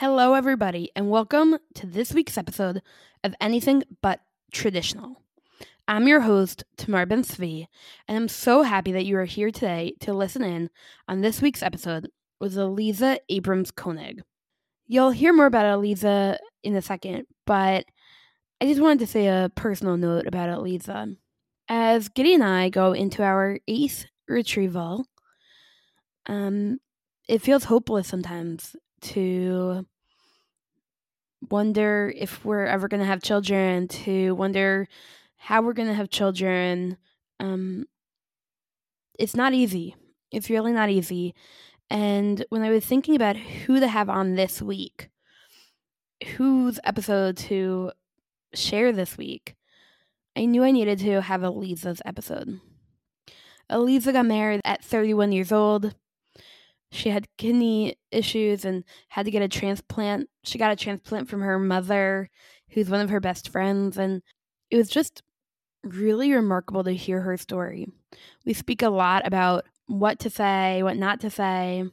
Hello, everybody, and welcome to this week's episode of Anything But Traditional. I'm your host, Tamar Ben Zvi, and I'm so happy that you are here today to listen in on this week's episode with Aliza Abrams Konig. You'll hear more about Aliza in a second, but I just wanted to say a personal note about Aliza. As Giddy and I go into our eighth retrieval, um, it feels hopeless sometimes to wonder if we're ever going to have children, to wonder how we're going to have children. Um, it's not easy. It's really not easy. And when I was thinking about who to have on this week, whose episode to share this week, I knew I needed to have Aliza's episode. Aliza got married at 31 years old. She had kidney issues and had to get a transplant. She got a transplant from her mother, who's one of her best friends. And it was just really remarkable to hear her story. We speak a lot about what to say, what not to say,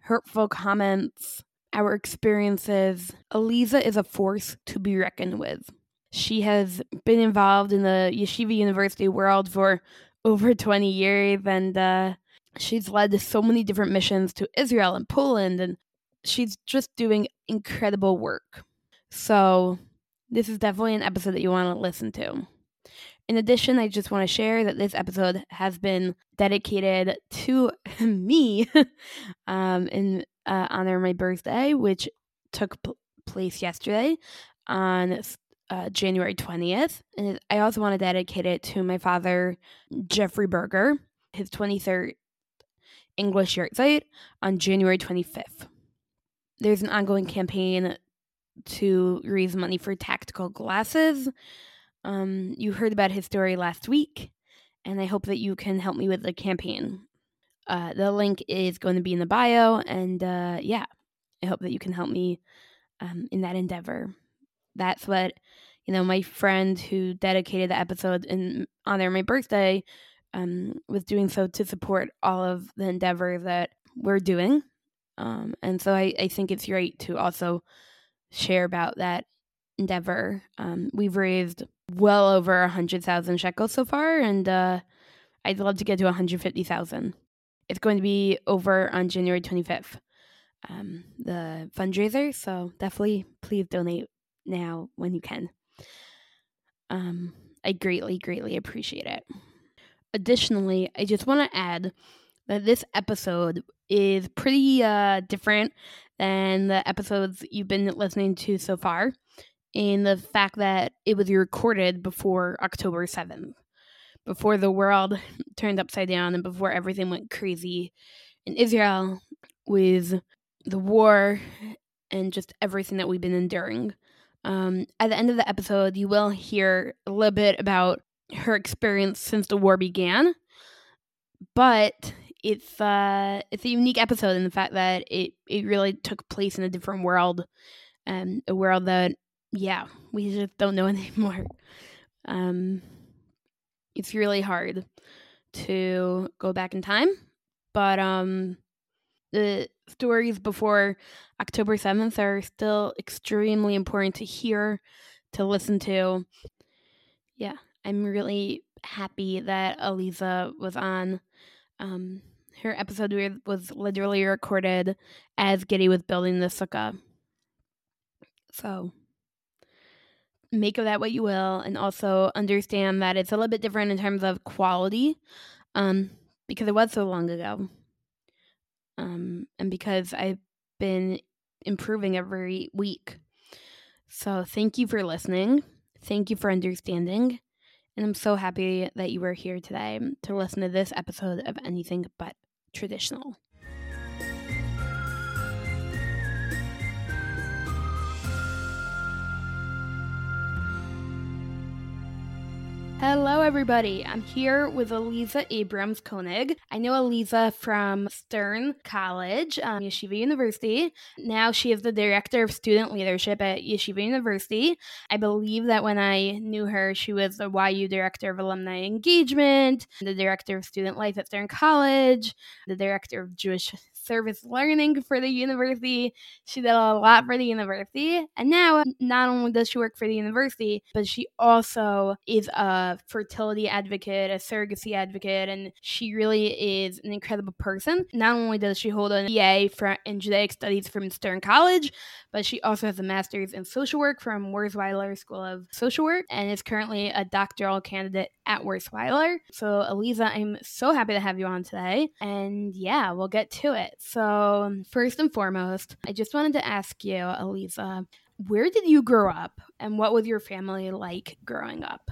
hurtful comments, our experiences. Aliza is a force to be reckoned with. She has been involved in the Yeshiva University world for over 20 years and uh, she's led so many different missions to Israel and Poland, and she's just doing incredible work. So, this is definitely an episode that you want to listen to. In addition, I just want to share that this episode has been dedicated to me um, in uh, honor of my birthday, which took place yesterday on uh, January 20th. And I also want to dedicate it to my father, Jeffrey Berger, his 23rd English Yahrzeit on January 25th. There's an ongoing campaign to raise money for tactical glasses. Um, you heard about his story last week, and I hope that you can help me with the campaign. Uh, the link is going to be in the bio, and uh, yeah, I hope that you can help me um, in that endeavor. That's what you know. My friend who dedicated the episode in honor of my birthday um, was doing so to support all of the endeavor that we're doing. Um, and so I, I think it's right to also share about that endeavor. Um, we've raised well over a hundred thousand shekels so far, and uh, I'd love to get to one hundred fifty thousand. It's going to be over on January twenty fifth, um, the fundraiser. So definitely, please donate now when you can. Um, I greatly, greatly appreciate it. Additionally, I just want to add that this episode is pretty uh, different than the episodes you've been listening to so far in the fact that it was recorded before October 7th, before the world turned upside down and before everything went crazy in Israel with the war and just everything that we've been enduring. Um, at the end of the episode, you will hear a little bit about her experience since the war began. But it's uh it's a unique episode in the fact that it it really took place in a different world, um, a world that yeah we just don't know anymore. Um, it's really hard to go back in time, but um, the stories before October seventh are still extremely important to hear, to listen to. Yeah, I'm really happy that Aliza was on. Um, her episode was literally recorded as Giddy was building the sukkah. So make of that what you will, and also understand that it's a little bit different in terms of quality, um, because it was so long ago, um, and because I've been improving every week. So thank you for listening. Thank you for understanding. And I'm so happy that you were here today to listen to this episode of Anything But Traditional. Hello, everybody. I'm here with Aliza Abrams Konig. I know Aliza from Stern College, um, Yeshiva University. Now she is the director of student leadership at Yeshiva University. I believe that when I knew her, she was the YU director of alumni engagement, the director of student life at Stern College, the director of Jewish service learning for the university. She did a lot for the university. And now, not only does she work for the university, but she also is a fertility advocate, a surrogacy advocate, and she really is an incredible person. Not only does she hold an BA in Judaic Studies from Stern College, but she also has a master's in social work from Wurzweiler School of Social Work and is currently a doctoral candidate at Wurzweiler. So, Aliza, I'm so happy to have you on today. And yeah, we'll get to it. So, first and foremost, I just wanted to ask you, Aliza, where did you grow up and what was your family like growing up?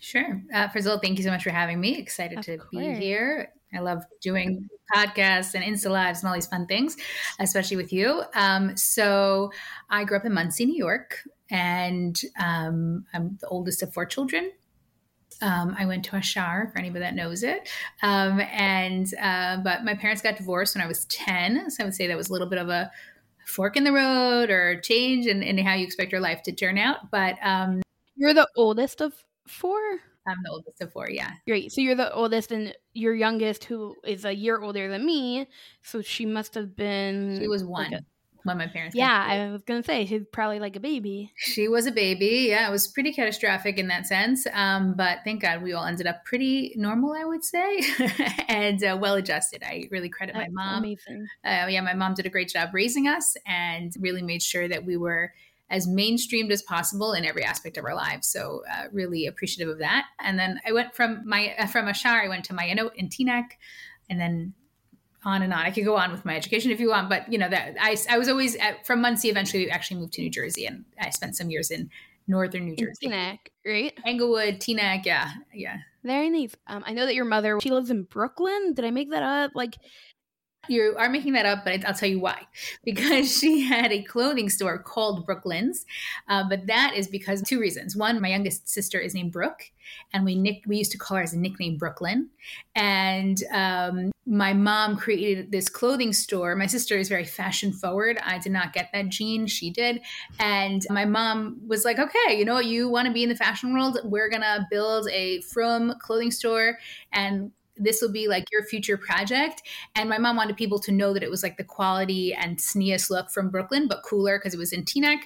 Sure. Uh, first of all, thank you so much for having me. Excited of to course. be here. I love doing podcasts and Insta Lives and all these fun things, especially with you. Um, so I grew up in Monsey, New York, and um, I'm the oldest of four children. Um, I went to a shar for anybody that knows it. Um, and, uh, but my parents got divorced when I was 10. So I would say that was a little bit of a fork in the road or change in, in how you expect your life to turn out. But, um, you're the oldest of four? I'm the oldest of four, yeah. Great. So you're the oldest, and your youngest, who is a year older than me, so she must have been. She was one. Like a, when my parents. Yeah, I was gonna say she's probably like a baby. She was a baby. Yeah, it was pretty catastrophic in that sense. Um, but thank God we all ended up pretty normal, I would say, and uh, well adjusted. I really credit That's my mom. Amazing. Uh, yeah, my mom did a great job raising us and really made sure that we were as mainstreamed as possible in every aspect of our lives. So uh, really appreciative of that. And then I went from my from Ashar, I went to Ma'ayanot in Teaneck, and then on and on. I could go on with my education if you want, but you know that I, I was always at, from Monsey. Eventually, we actually moved to New Jersey, and I spent some years in northern New Jersey. Teaneck, right? Englewood, Teaneck, yeah, yeah. Very nice. Um, I know that your mother she lives in Brooklyn. Did I make that up? Like you are making that up, but I'll tell you why. Because she had a clothing store called Brooklyn's, uh, but that is because two reasons. One, my youngest sister is named Brooke, and we nick we used to call her as a nickname Brooklyn. And um, my mom created this clothing store. My sister is very fashion forward. I did not get that gene; she did. And my mom was like, "Okay, you know what? You want to be in the fashion world? We're gonna build a From clothing store, and this will be like your future project. And my mom wanted people to know that it was like the quality and sneeze look from Brooklyn, but cooler because it was in Teaneck.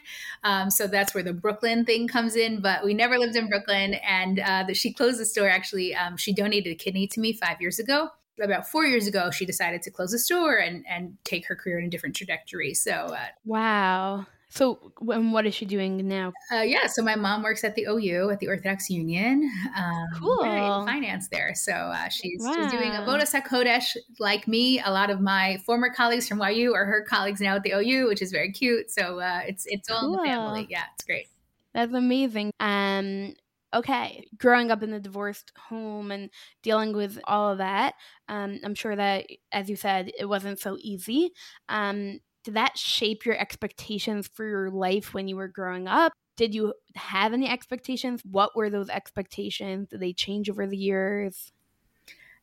Um, so that's where the Brooklyn thing comes in. But we never lived in Brooklyn. And uh, the, she closed the store actually. Um, she donated a kidney to me five years ago about four years ago, she decided to close the store and and take her career in a different trajectory. So, uh, wow, so, and what is she doing now? Uh, yeah, so my mom works at the OU at the Orthodox Union. Um, cool. finance there. So uh, she's, wow. she's doing Avodas HaKodesh like me. A lot of my former colleagues from YU are her colleagues now at the OU, which is very cute. So uh, it's it's all cool. in the family. Yeah, it's great. That's amazing. Um, okay, growing up in the divorced home and dealing with all of that, um, I'm sure that, as you said, it wasn't so easy. Um, did that shape your expectations for your life when you were growing up? Did you have any expectations? What were those expectations? Did they change over the years?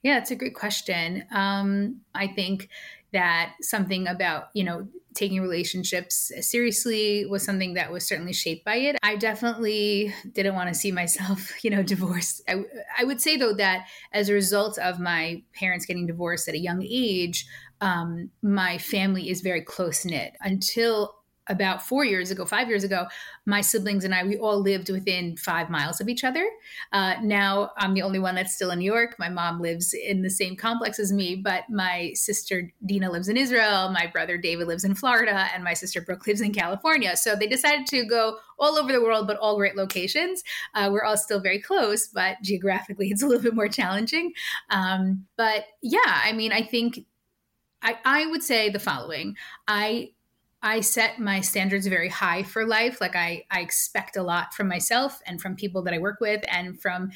Yeah, it's a great question. Um, I think that something about, you know, taking relationships seriously was something that was certainly shaped by it. I definitely didn't want to see myself, you know, divorced. I, I would say, though, that as a result of my parents getting divorced at a young age, um, my family is very close knit until about four years ago, five years ago, my siblings and I, we all lived within five miles of each other. Uh, now I'm the only one that's still in New York. My mom lives in the same complex as me, but my sister Dina lives in Israel. My brother David lives in Florida, and my sister Brooke lives in California. So they decided to go all over the world, but all great locations. Uh, we're all still very close, but geographically it's a little bit more challenging. Um, but yeah, I mean, I think I, I would say the following. I I set my standards very high for life. Like I, I expect a lot from myself and from people that I work with and from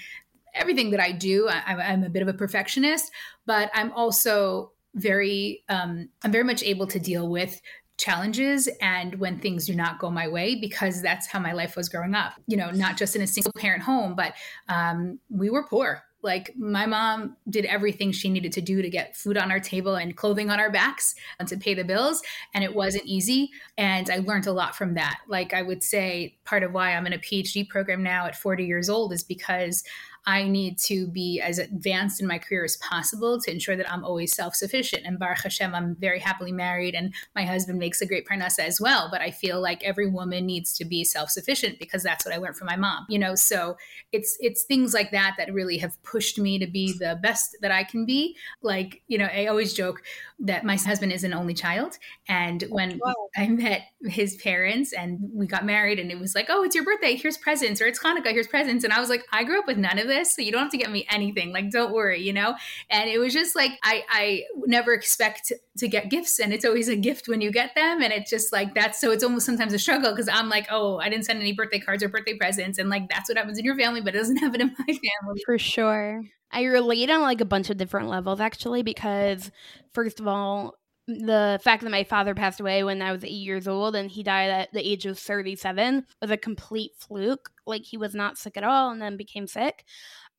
everything that I do. I, I'm a bit of a perfectionist, but I'm also very, um, I'm very much able to deal with challenges and when things do not go my way because that's how my life was growing up you know not just in a single parent home but um, we were poor like my mom did everything she needed to do to get food on our table and clothing on our backs and to pay the bills. And it wasn't easy. And I learned a lot from that. Like I would say, part of why I'm in a PhD program now at 40 years old is because I need to be as advanced in my career as possible to ensure that I'm always self sufficient. And Baruch Hashem, I'm very happily married, and my husband makes a great parnasa as well. But I feel like every woman needs to be self sufficient because that's what I learned from my mom. You know, so it's it's things like that that really have pushed me to be the best that I can be. Like you know, I always joke that my husband is an only child, and when wow. I met his parents and we got married, and it was like, oh, it's your birthday, here's presents, or it's Hanukkah, here's presents, and I was like, I grew up with none of this, so you don't have to get me anything. Like, don't worry, you know. And it was just like I I never expect to get gifts, and it's always a gift when you get them, and it's just like that's so it's almost sometimes a struggle because I'm like, oh, I didn't send any birthday cards or birthday presents, and like that's what happens in your family, but it doesn't happen in my family. For sure. I relate on like a bunch of different levels actually because first of all, the fact that my father passed away when I was eight years old and he died at the age of 37 was a complete fluke. Like he was not sick at all and then became sick.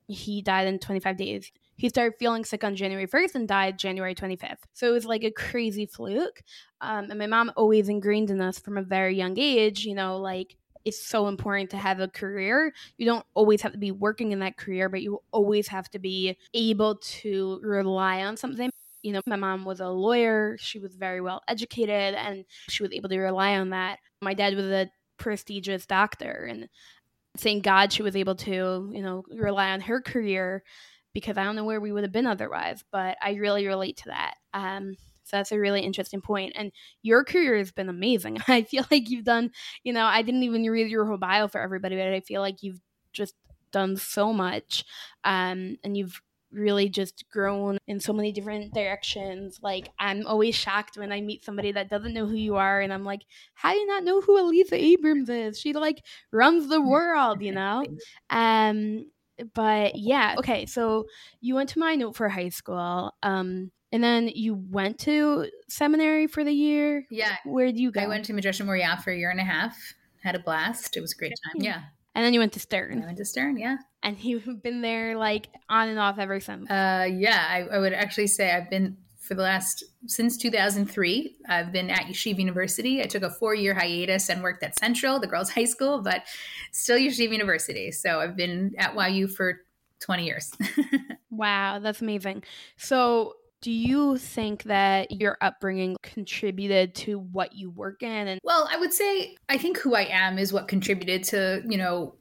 He died in 25 days. He started feeling sick on January 1st and died January 25th. So it was like a crazy fluke. Um, and my mom always ingrained in us from a very young age, you know, like it's so important to have a career. You don't always have to be working in that career, but you always have to be able to rely on something you know, my mom was a lawyer. She was very well educated and she was able to rely on that. My dad was a prestigious doctor. And thank God she was able to, you know, rely on her career because I don't know where we would have been otherwise. But I really relate to that. Um, so that's a really interesting point. And your career has been amazing. I feel like you've done, you know, I didn't even read your whole bio for everybody, but I feel like you've just done so much. Um, and you've really just grown in so many different directions. Like I'm always shocked when I meet somebody that doesn't know who you are and I'm like, how do you not know who Aliza Abrams is? She like runs the world, you know? Um but yeah, okay, so you went to Ma'ayanot for high school. Um and then you went to seminary for the year. Yeah. Where did you go? I went to Midreshet Moriah for a year and a half. Had a blast. It was a great time. Yeah. And then you went to Stern. I went to Stern, yeah. And you've been there like on and off ever since. Uh, yeah, I, I would actually say I've been for the last since 2003 i've been at yeshiva university i took a four-year hiatus and worked at central the girls high school but still yeshiva university so i've been at yu for 20 years wow that's amazing so do you think that your upbringing contributed to what you work in and well i would say i think who i am is what contributed to you know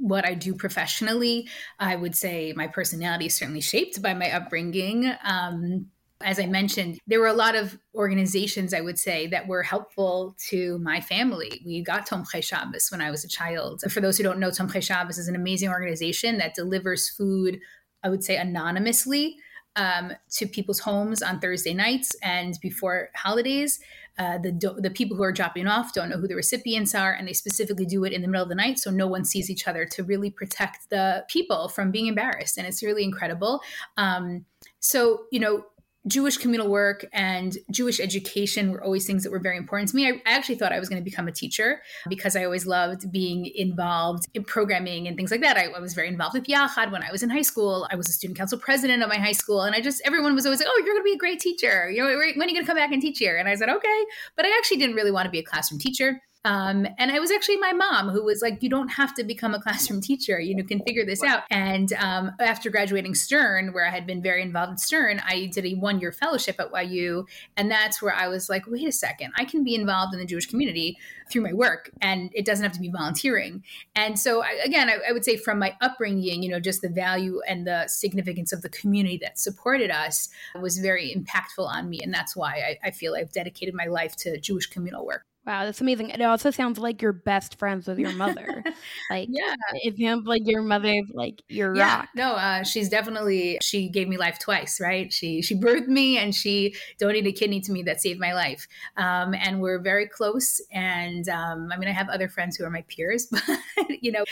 what I do professionally. I would say my personality is certainly shaped by my upbringing. Um, as I mentioned, there were a lot of organizations, I would say, that were helpful to my family. We got Tomchei Shabbos when I was a child. For those who don't know, Tomchei Shabbos is an amazing organization that delivers food, I would say, anonymously um, to people's homes on Thursday nights and before holidays. Uh, the the people who are dropping off don't know who the recipients are, and they specifically do it in the middle of the night so no one sees each other to really protect the people from being embarrassed, and it's really incredible. Um, so you know Jewish communal work and Jewish education were always things that were very important to me. I, actually thought I was going to become a teacher because I always loved being involved in programming and things like that. I, I, was very involved with Yachad when I was in high school. I was a student council president of my high school, and I just everyone was always like, "Oh, you're going to be a great teacher. You know, when are you going to come back and teach here?" And I said, "Okay," but I actually didn't really want to be a classroom teacher. Um, and I was actually my mom who was like, "You don't have to become a classroom teacher. You know, can figure this out." And um, after graduating Stern, where I had been very involved in Stern, I did a one-year fellowship at YU, and that's where I was like, "Wait a second, I can be involved in the Jewish community through my work, and it doesn't have to be volunteering." And so, I, again, I, I would say from my upbringing, you know, just the value and the significance of the community that supported us was very impactful on me, and that's why I, I feel I've dedicated my life to Jewish communal work. Wow, that's amazing. It also sounds like you're best friends with your mother. like, yeah, it sounds like your mother, like your yeah, rock. No, uh, she's definitely she gave me life twice. Right? She she birthed me and she donated a kidney to me that saved my life. Um, and we're very close. And um, I mean, I have other friends who are my peers, but you know,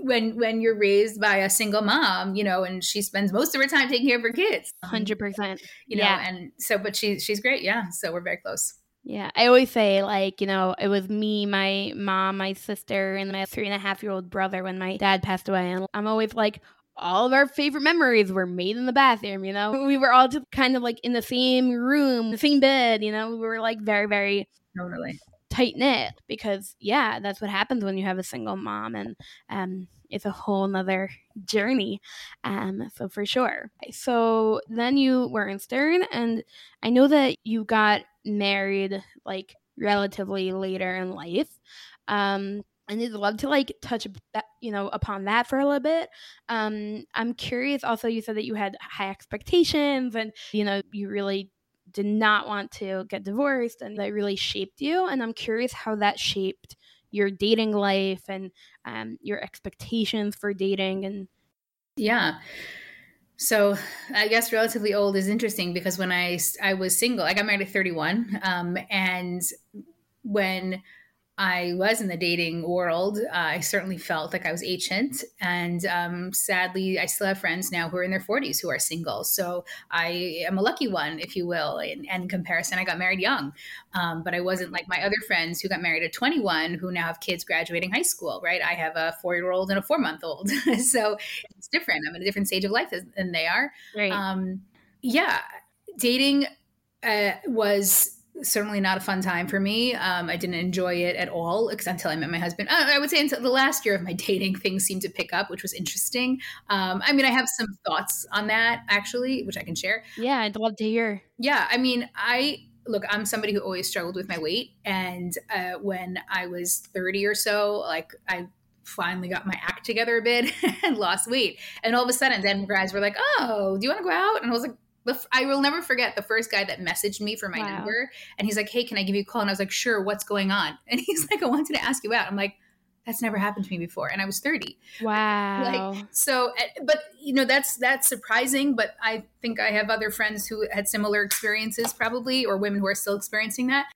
when when you're raised by a single mom, you know, and she spends most of her time taking care of her kids. Hundred percent. You know, yeah. and so, but she she's great. Yeah, so we're very close. Yeah, I always say like you know it was me, my mom, my sister, and my three and a half year old brother when my dad passed away, and I'm always like all of our favorite memories were made in the bathroom. You know, we were all just kind of like in the same room, the same bed. You know, we were like very very totally tight knit because yeah, that's what happens when you have a single mom and um it's a whole nother journey. Um, so for sure. So then you were in Stern and I know that you got married like relatively later in life. Um, and I'd love to like touch you know, upon that for a little bit. Um, I'm curious. Also, you said that you had high expectations, and you know, you really did not want to get divorced, and that really shaped you. And I'm curious how that shaped your dating life and um, your expectations for dating. And yeah, so I guess relatively old is interesting because when I I was single, I got married at 31, um, and when I was in the dating world, uh, I certainly felt like I was ancient. And um, sadly, I still have friends now who are in their 40s who are single. So I am a lucky one, if you will. In, in comparison, I got married young, um, but I wasn't like my other friends who got married at 21 who now have kids graduating high school, right? I have a four year old and a four month old. so it's different. I'm in a different stage of life than they are. Right. Um, yeah. Dating uh, was certainly not a fun time for me. Um, I didn't enjoy it at all until I met my husband. Uh, I would say until the last year of my dating, things seemed to pick up, which was interesting. Um, I mean, I have some thoughts on that actually, which I can share. Yeah, I'd love to hear. Yeah, I mean, I look, I'm somebody who always struggled with my weight, and uh, when I was 30 or so, like I finally got my act together a bit and lost weight. And all of a sudden, then guys were like, "Oh, do you want to go out?" And I was like, I will never forget the first guy that messaged me for my wow. number, and he's like, "Hey, can I give you a call?" And I was like, "Sure." What's going on? And he's like, "I wanted to ask you out." I'm like, "That's never happened to me before," and I was 30. Wow. Like so, eh, but you know that's that's surprising. But I think I have other friends who had similar experiences, probably, or women who are still experiencing that.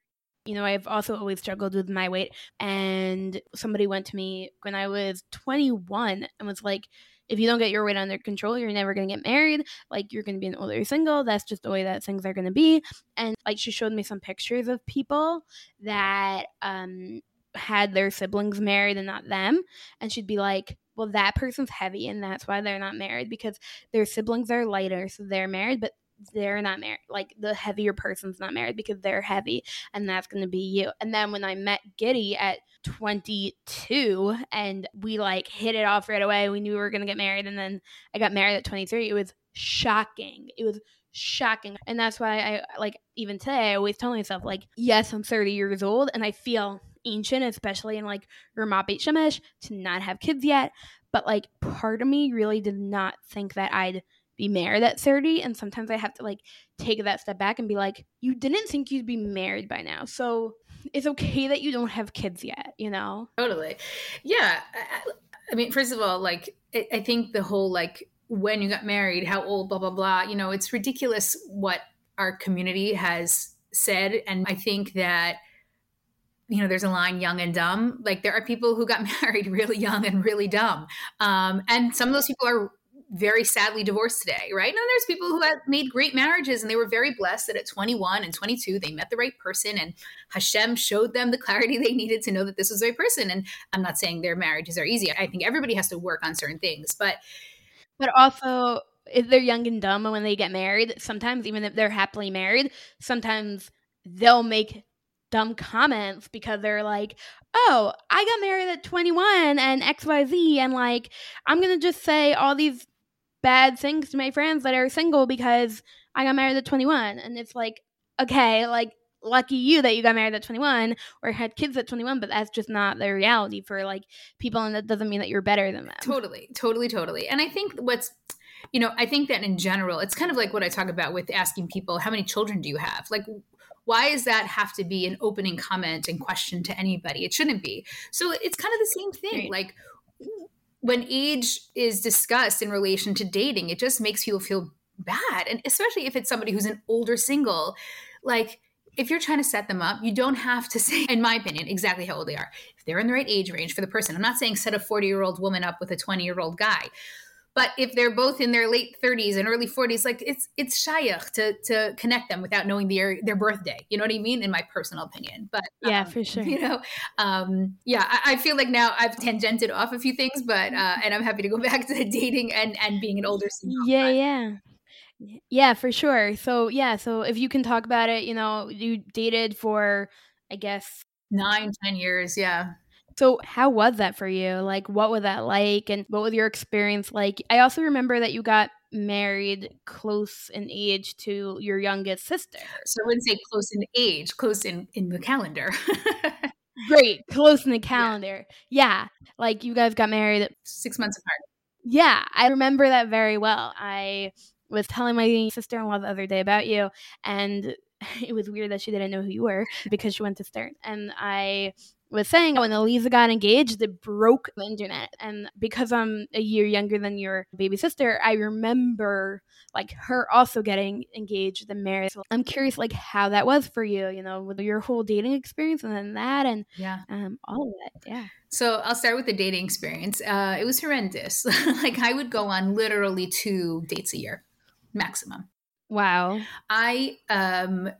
You know, I've also always struggled with my weight, and somebody went to me when I was 21 and was like if you don't get your weight under control, you're never going to get married. Like, you're going to be an older single. That's just the way that things are going to be. And like, she showed me some pictures of people that um, had their siblings married and not them. And she'd be like, well, that person's heavy and that's why they're not married because their siblings are lighter. So they're married, but they're not married. Like the heavier person's not married because they're heavy, and that's going to be you. And then when I met Giddy at 22 and we like hit it off right away, we knew we were going to get married. And then I got married at 23. It was shocking. It was shocking. And that's why I like, even today, I always tell myself, like, yes, I'm 30 years old and I feel ancient, especially in like Ramat Beit Shemesh, to not have kids yet. But like, part of me really did not think that I'd be married at 30 and sometimes i have to like take that step back and be like you didn't think you'd be married by now so it's okay that you don't have kids yet you know totally yeah i, I mean first of all like i think the whole like when you got married how old blah blah blah you know it's ridiculous what our community has said and i think that you know, there's a line young and dumb. Like there are people who got married really young and really dumb. Um, and some of those people are very sadly divorced today, right? And there's people who have made great marriages and they were very blessed that at 21 and 22 they met the right person and Hashem showed them the clarity they needed to know that this was the right person. And I'm not saying their marriages are easy. I think everybody has to work on certain things, but but also if they're young and dumb when they get married, sometimes even if they're happily married, sometimes they'll make dumb comments because they're like, "Oh, I got married at 21 and XYZ and like I'm going to just say all these bad things to my friends that are single because I got married at 21. And it's like, okay, like, lucky you that you got married at 21 or had kids at 21, but that's just not the reality for like people. And that doesn't mean that you're better than them. Totally, totally, totally. And I think what's, you know, I think that in general, it's kind of like what I talk about with asking people, how many children do you have? Like, why does that have to be an opening comment and question to anybody? It shouldn't be. So it's kind of the same thing. Like, when age is discussed in relation to dating, it just makes people feel bad. And especially if it's somebody who's an older single, like if you're trying to set them up, you don't have to say, in my opinion, exactly how old they are. If they're in the right age range for the person, I'm not saying set a 40 year old woman up with a 20 year old guy. But if they're both in their late 30s and early 40s, like it's it's shayach to to connect them without knowing their their birthday. You know what I mean? In my personal opinion. But yeah, um, for sure. You know, um, yeah, I, I, feel like now I've tangented off a few things, but uh, and I'm happy to go back to dating and and being an older single. Yeah, but. yeah. Yeah, for sure. So, yeah, so if you can talk about it, you know, you dated for I guess Nine, ten years, yeah. So, how was that for you? Like, what was that like? And what was your experience like? I also remember that you got married close in age to your youngest sister. So, I wouldn't say close in age, close in, in the calendar. Great, close in the calendar. Yeah. yeah. Like, you guys got married six months apart. Yeah, I remember that very well. I was telling my sister in law the other day about you, and it was weird that she didn't know who you were because she went to Stern. And I was saying when Aliza got engaged, it broke the internet. And because I'm a year younger than your baby sister, I remember like her also getting engaged and married. So I'm curious like how that was for you, you know, with your whole dating experience and then that and yeah, um, all of it. Yeah. So I'll start with the dating experience. Uh, it was horrendous. like I would go on literally two dates a year, maximum. Wow. I um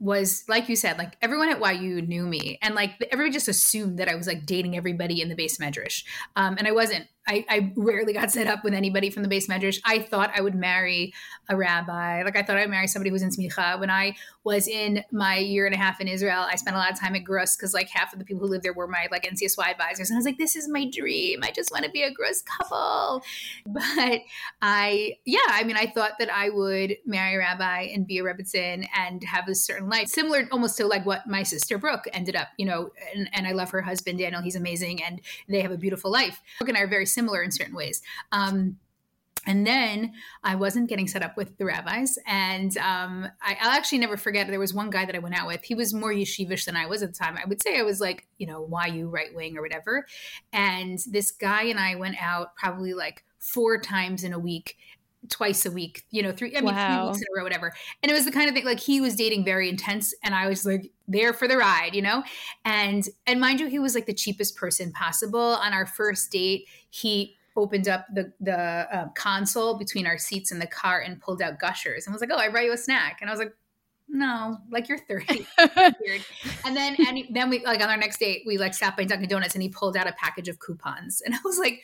was like you said, like everyone at YU knew me, and like everybody just assumed that I was like dating everybody in the beis medrash, um, and I wasn't. I, I, rarely got set up with anybody from the beis medrash. I thought I would marry a rabbi. Like I thought I'd marry somebody who was in smicha. When I was in my year and a half in Israel, I spent a lot of time at Gruss because like half of the people who lived there were my like NCSY advisors. And I was like, this is my dream. I just want to be a Gruss couple. But I, yeah, I mean, I thought that I would marry a rabbi and be a rebbitzin and have a certain life, similar almost to like what my sister Brooke ended up, you know, and, and I love her husband, Daniel. He's amazing. And they have a beautiful life. Brooke and I are very similar in certain ways. Um, and then I wasn't getting set up with the rabbis. And um, I, will actually never forget, there was one guy that I went out with. He was more yeshivish than I was at the time. I would say I was like, you know, YU right wing or whatever. And this guy and I went out probably like four times in a week twice a week, you know, three, I mean, wow. three weeks in a row, whatever. And it was the kind of thing like he was dating very intense and I was like there for the ride, you know? And, and mind you, he was like the cheapest person possible. On our first date, he opened up the, the uh, console between our seats in the car and pulled out gushers and was like, oh, I brought you a snack. And I was like, no, like you're 30. and then, and then we, like on our next date, we like sat by Dunkin' Donuts and he pulled out a package of coupons. And I was like,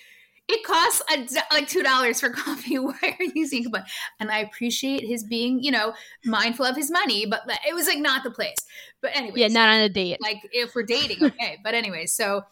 it costs a, like two dollars for coffee. Why are you using coupon? And I appreciate his being, you know, mindful of his money, but it was like not the place. But anyway, yeah, not on a date. Like if we're dating, okay. but anyway, so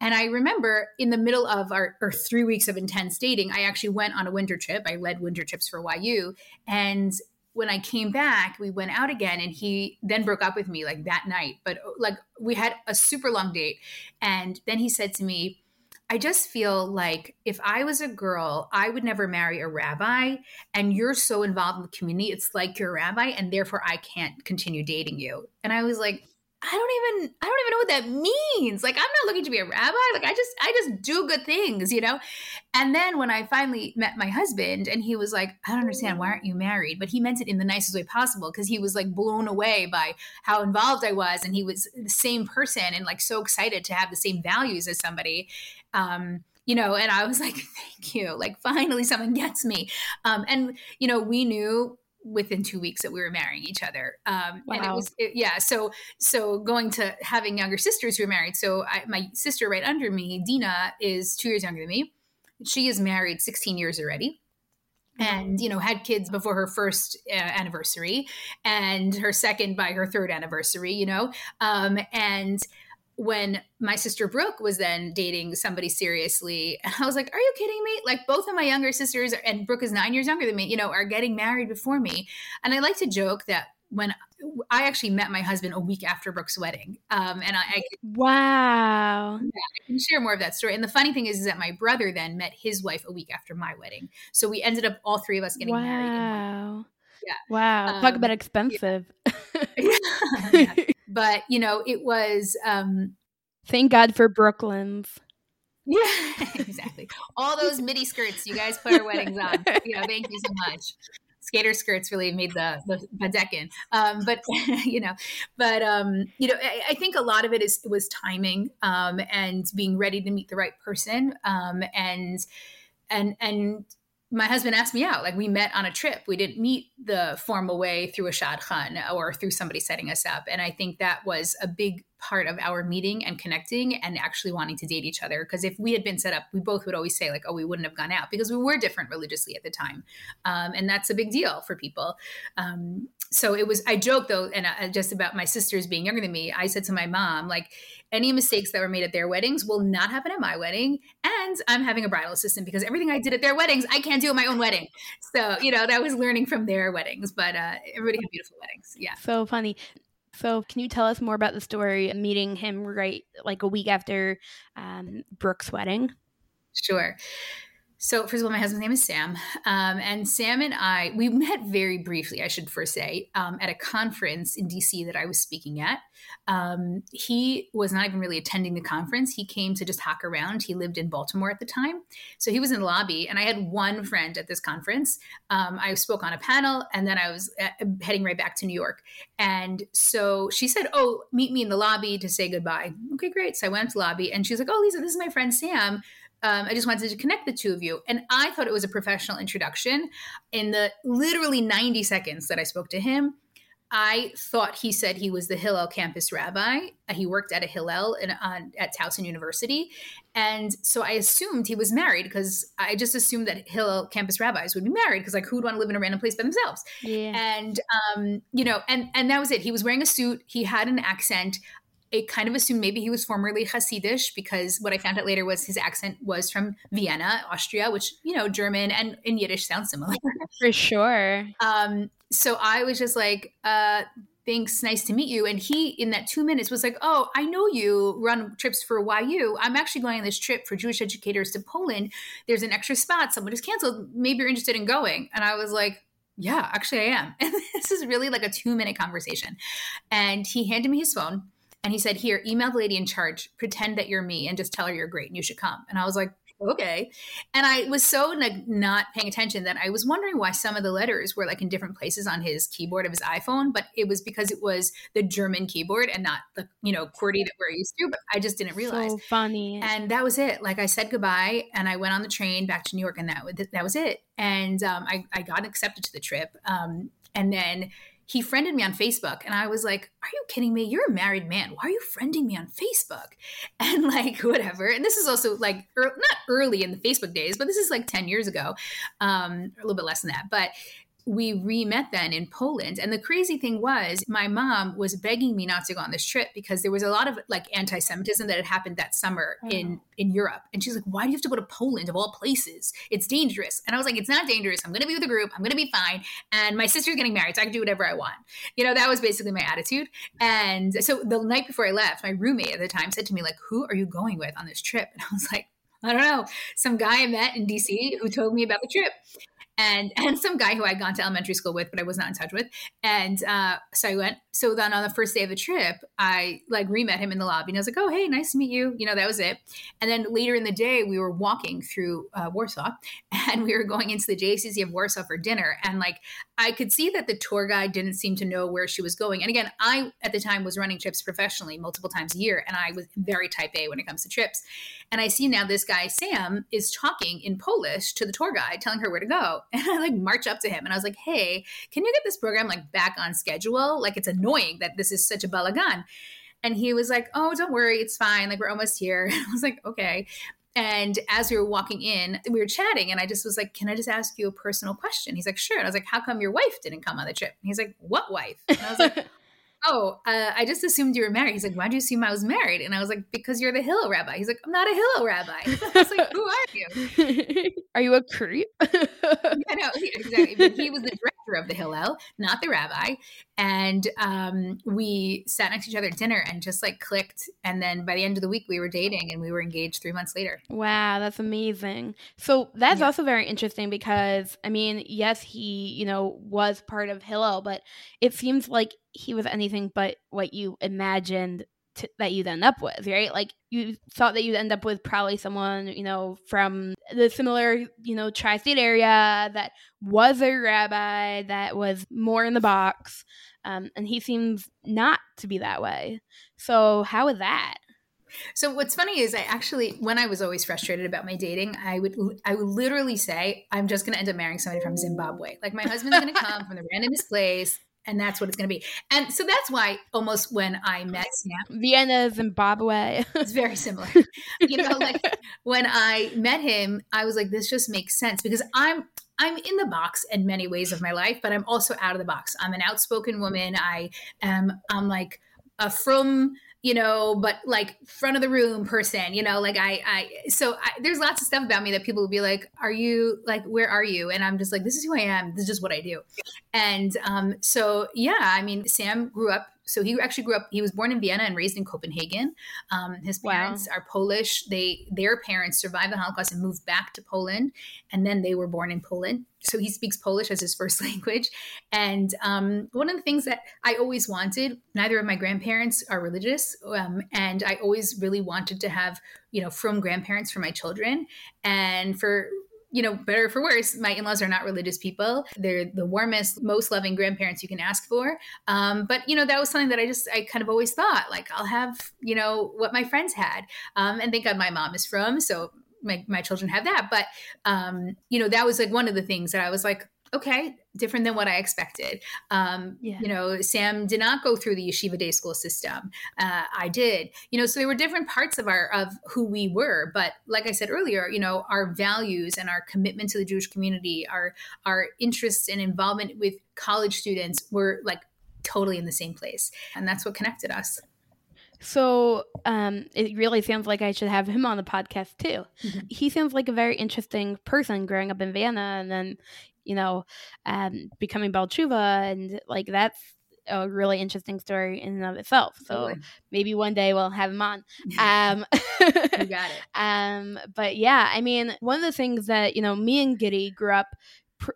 and I remember in the middle of our, our three weeks of intense dating, I actually went on a winter trip. I led winter trips for YU, and when I came back, we went out again and he then broke up with me like that night. But like we had a super long date. And then he said to me, I just feel like if I was a girl, I would never marry a rabbi. And you're so involved in the community, it's like you're a rabbi, and therefore I can't continue dating you. And I was like, I don't even I don't even know what that means. Like I'm not looking to be a rabbi. Like I just I just do good things, you know? And then when I finally met my husband and he was like, I don't understand, why aren't you married? But he meant it in the nicest way possible because he was like blown away by how involved I was and he was the same person and like so excited to have the same values as somebody. Um you know, and I was like, thank you. Like, finally, someone gets me. Um, and, you know, we knew within two weeks that we were marrying each other. Um, wow. And it was, it, yeah. So, so going to having younger sisters who are married. So I, my sister right under me, Dina, is two years younger than me. She is married 16 years already and you know had kids before her first uh, anniversary and her second by her third anniversary you know um, and when my sister Brooke was then dating somebody seriously, and I was like, "Are you kidding me?" Like both of my younger sisters, and Brooke is nine years younger than me, you know, are getting married before me. And I like to joke that when I actually met my husband a week after Brooke's wedding, um, and I, I wow, yeah, I can share more of that story. And the funny thing is, is that my brother then met his wife a week after my wedding, so we ended up all three of us getting wow. married. Wow. Yeah. Wow. Um, Talk about expensive. Yeah. yeah. But, you know, it was. Um, Thank God for Brooklyn's. Yeah, exactly. All those midi skirts you guys put our weddings on. You know, thank you so much. Skater skirts really made the the, deck Um, but you know, but um, you know, I, I, think a lot of it is it was timing um, and being ready to meet the right person um, and and and my husband asked me out. Like we met on a trip. We didn't meet the formal way through a shadchan or through somebody setting us up. And I think that was a big part of our meeting and connecting and actually wanting to date each other. Because if we had been set up, we both would always say like, "Oh, we wouldn't have gone out," because we were different religiously at the time, um, and that's a big deal for people. Um, so it was. I joke though, and just about my sisters being younger than me. I said to my mom, like, any mistakes that were made at their weddings will not happen at my wedding, and I'm having a bridal assistant because everything I did at their weddings, I can't do at my own wedding. So you know, that was learning from their weddings. But uh, everybody had beautiful weddings. Yeah. So funny. So, can you tell us more about the story of meeting him right like a week after um, Brooke's wedding? Sure. So, first of all, my husband's name is Sam. Um, and Sam and I, we met very briefly, I should first say, um, at a conference in DC that I was speaking at. Um, he was not even really attending the conference. He came to just hawk around. He lived in Baltimore at the time. So he was in the lobby, and I had one friend at this conference. Um, I spoke on a panel, and then I was uh, heading right back to New York. And so she said, Oh, meet me in the lobby to say goodbye. Okay, great. So I went to the lobby, and she's like, Oh, Lisa, this is my friend Sam um, I just wanted to connect the two of you. And I thought it was a professional introduction. In the literally 90 seconds that I spoke to him, I thought he said he was the Hillel campus rabbi. He worked at a Hillel in, on, at Towson University. And so I assumed he was married because I just assumed that Hillel campus rabbis would be married because like who would want to live in a random place by themselves? Yeah. And, um, you know, and, and that was it. He was wearing a suit. He had an accent it kind of assumed maybe he was formerly Hasidish because what I found out later was his accent was from Vienna, Austria, which, you know, German and in Yiddish sounds similar. For sure. Um, so I was just like, uh, thanks, nice to meet you. And he, in that two minutes, was like, oh, I know you run trips for YU. I'm actually going on this trip for Jewish educators to Poland. There's an extra spot. Someone just canceled. Maybe you're interested in going. And I was like, yeah, actually, I am. And this is really like a two minute conversation. And he handed me his phone and he said, Here, email the lady in charge, pretend that you're me, and just tell her you're great and you should come. And I was like, okay. And I was so like not paying attention that I was wondering why some of the letters were like in different places on his keyboard of his iPhone, but it was because it was the German keyboard and not the, you know, QWERTY that we're used to, but I just didn't realize. So funny. And that was it. Like I said goodbye and I went on the train back to New York and that, that was it. And um, I, I got accepted to the trip. Um, and then he friended me on Facebook. And I was like, Are you kidding me? You're a married man. Why are you friending me on Facebook? And like, whatever. And this is also like, er, not early in the Facebook days, but this is like 10 years ago, um, a little bit less than that. But we re-met then in Poland. And the crazy thing was my mom was begging me not to go on this trip because there was a lot of like anti-Semitism that had happened that summer oh. in in Europe. And she's like, why do you have to go to Poland of all places? It's dangerous. And I was like, it's not dangerous. I'm gonna be with a group, I'm gonna be fine. And my sister's getting married, so I can do whatever I want. You know, that was basically my attitude. And so the night before I left, my roommate at the time said to me, like, who are you going with on this trip? And I was like, I don't know, some guy I met in DC who told me about the trip and and some guy who I'd gone to elementary school with, but I was not in touch with. And uh, so I went. So then on the first day of the trip, I like re-met him in the lobby, and I was like, "Oh, hey, nice to meet you." You know, that was it. And then later in the day, we were walking through uh, Warsaw, and we were going into the JCC of Warsaw for dinner, and like I could see that the tour guide didn't seem to know where she was going. And again, I at the time was running trips professionally multiple times a year, and I was very type A when it comes to trips. And I see now this guy Sam is talking in Polish to the tour guide, telling her where to go. And I like march up to him and I was like, hey, can you get this program like back on schedule? Like it's annoying that this is such a balagan. And he was like, oh, don't worry, it's fine. Like we're almost here. I was like, okay. And as we were walking in, we were chatting, and I just was like, Can I just ask you a personal question? He's like, Sure. And I was like, How come your wife didn't come on the trip? And he's like, What wife? And I was like, oh, uh, I just assumed you were married. He's like, why do you assume I was married? And I was like, because you're the Hillel rabbi. He's like, I'm not a Hillel rabbi. I was like, who are you? Are you a creep? yeah, no, exactly. But he was the director of the Hillel, not the rabbi. And um, we sat next to each other at dinner and just like clicked. And then by the end of the week, we were dating and we were engaged three months later. Wow, that's amazing. So that's yeah. also very interesting because, I mean, yes, he, you know, was part of Hillel, but it seems like he was anything but what you imagined to, that you'd end up with, right? Like you thought that you'd end up with probably someone, you know, from the similar, you know, tri state area that was a rabbi, that was more in the box. Um, and he seems not to be that way. So, how is that? So what's funny is I actually when I was always frustrated about my dating, I would I would literally say I'm just going to end up marrying somebody from Zimbabwe. Like my husband's going to come from the randomest place and that's what it's going to be. And so that's why almost when I met Sam, Vienna, Zimbabwe, it's very similar. you know, like when I met him, I was like, this just makes sense because I'm I'm in the box in many ways of my life, but I'm also out of the box. I'm an outspoken woman. I am I'm like a from you know, but like front of the room person, you know, like I, I, so I, there's lots of stuff about me that people will be like, are you like, where are you? And I'm just like, this is who I am. This is just what I do. And um, so, yeah, I mean, Sam grew up so he actually grew up he was born in vienna and raised in copenhagen. Um, his parents wow. are polish. They their parents survived the holocaust and moved back to poland and then they were born in poland. So he speaks polish as his first language. And um, one of the things that i always wanted neither of my grandparents are religious um, and i always really wanted to have you know from grandparents for my children. And for you know, better for worse, my in laws are not religious people. They're the warmest, most loving grandparents you can ask for. Um, but, you know, that was something that I just, I kind of always thought, like, I'll have, you know, what my friends had. Um, and thank God my mom is from. So my, my children have that. But, um, you know, that was like one of the things that I was like, okay, different than what I expected. Um, yeah. You know, Sam did not go through the yeshiva day school system. Uh, I did. You know, so there were different parts of our of who we were. But like I said earlier, you know, our values and our commitment to the Jewish community, our our interests and involvement with college students were like totally in the same place, and that's what connected us. So um, it really sounds like I should have him on the podcast too. Mm-hmm. He sounds like a very interesting person growing up in Vienna and then, you know, um, becoming Baal and like that's a really interesting story in and of itself. So totally. maybe one day we'll have him on. Um, you got it. Um, but yeah, I mean, one of the things that you know, me and Giddy grew up. Pr-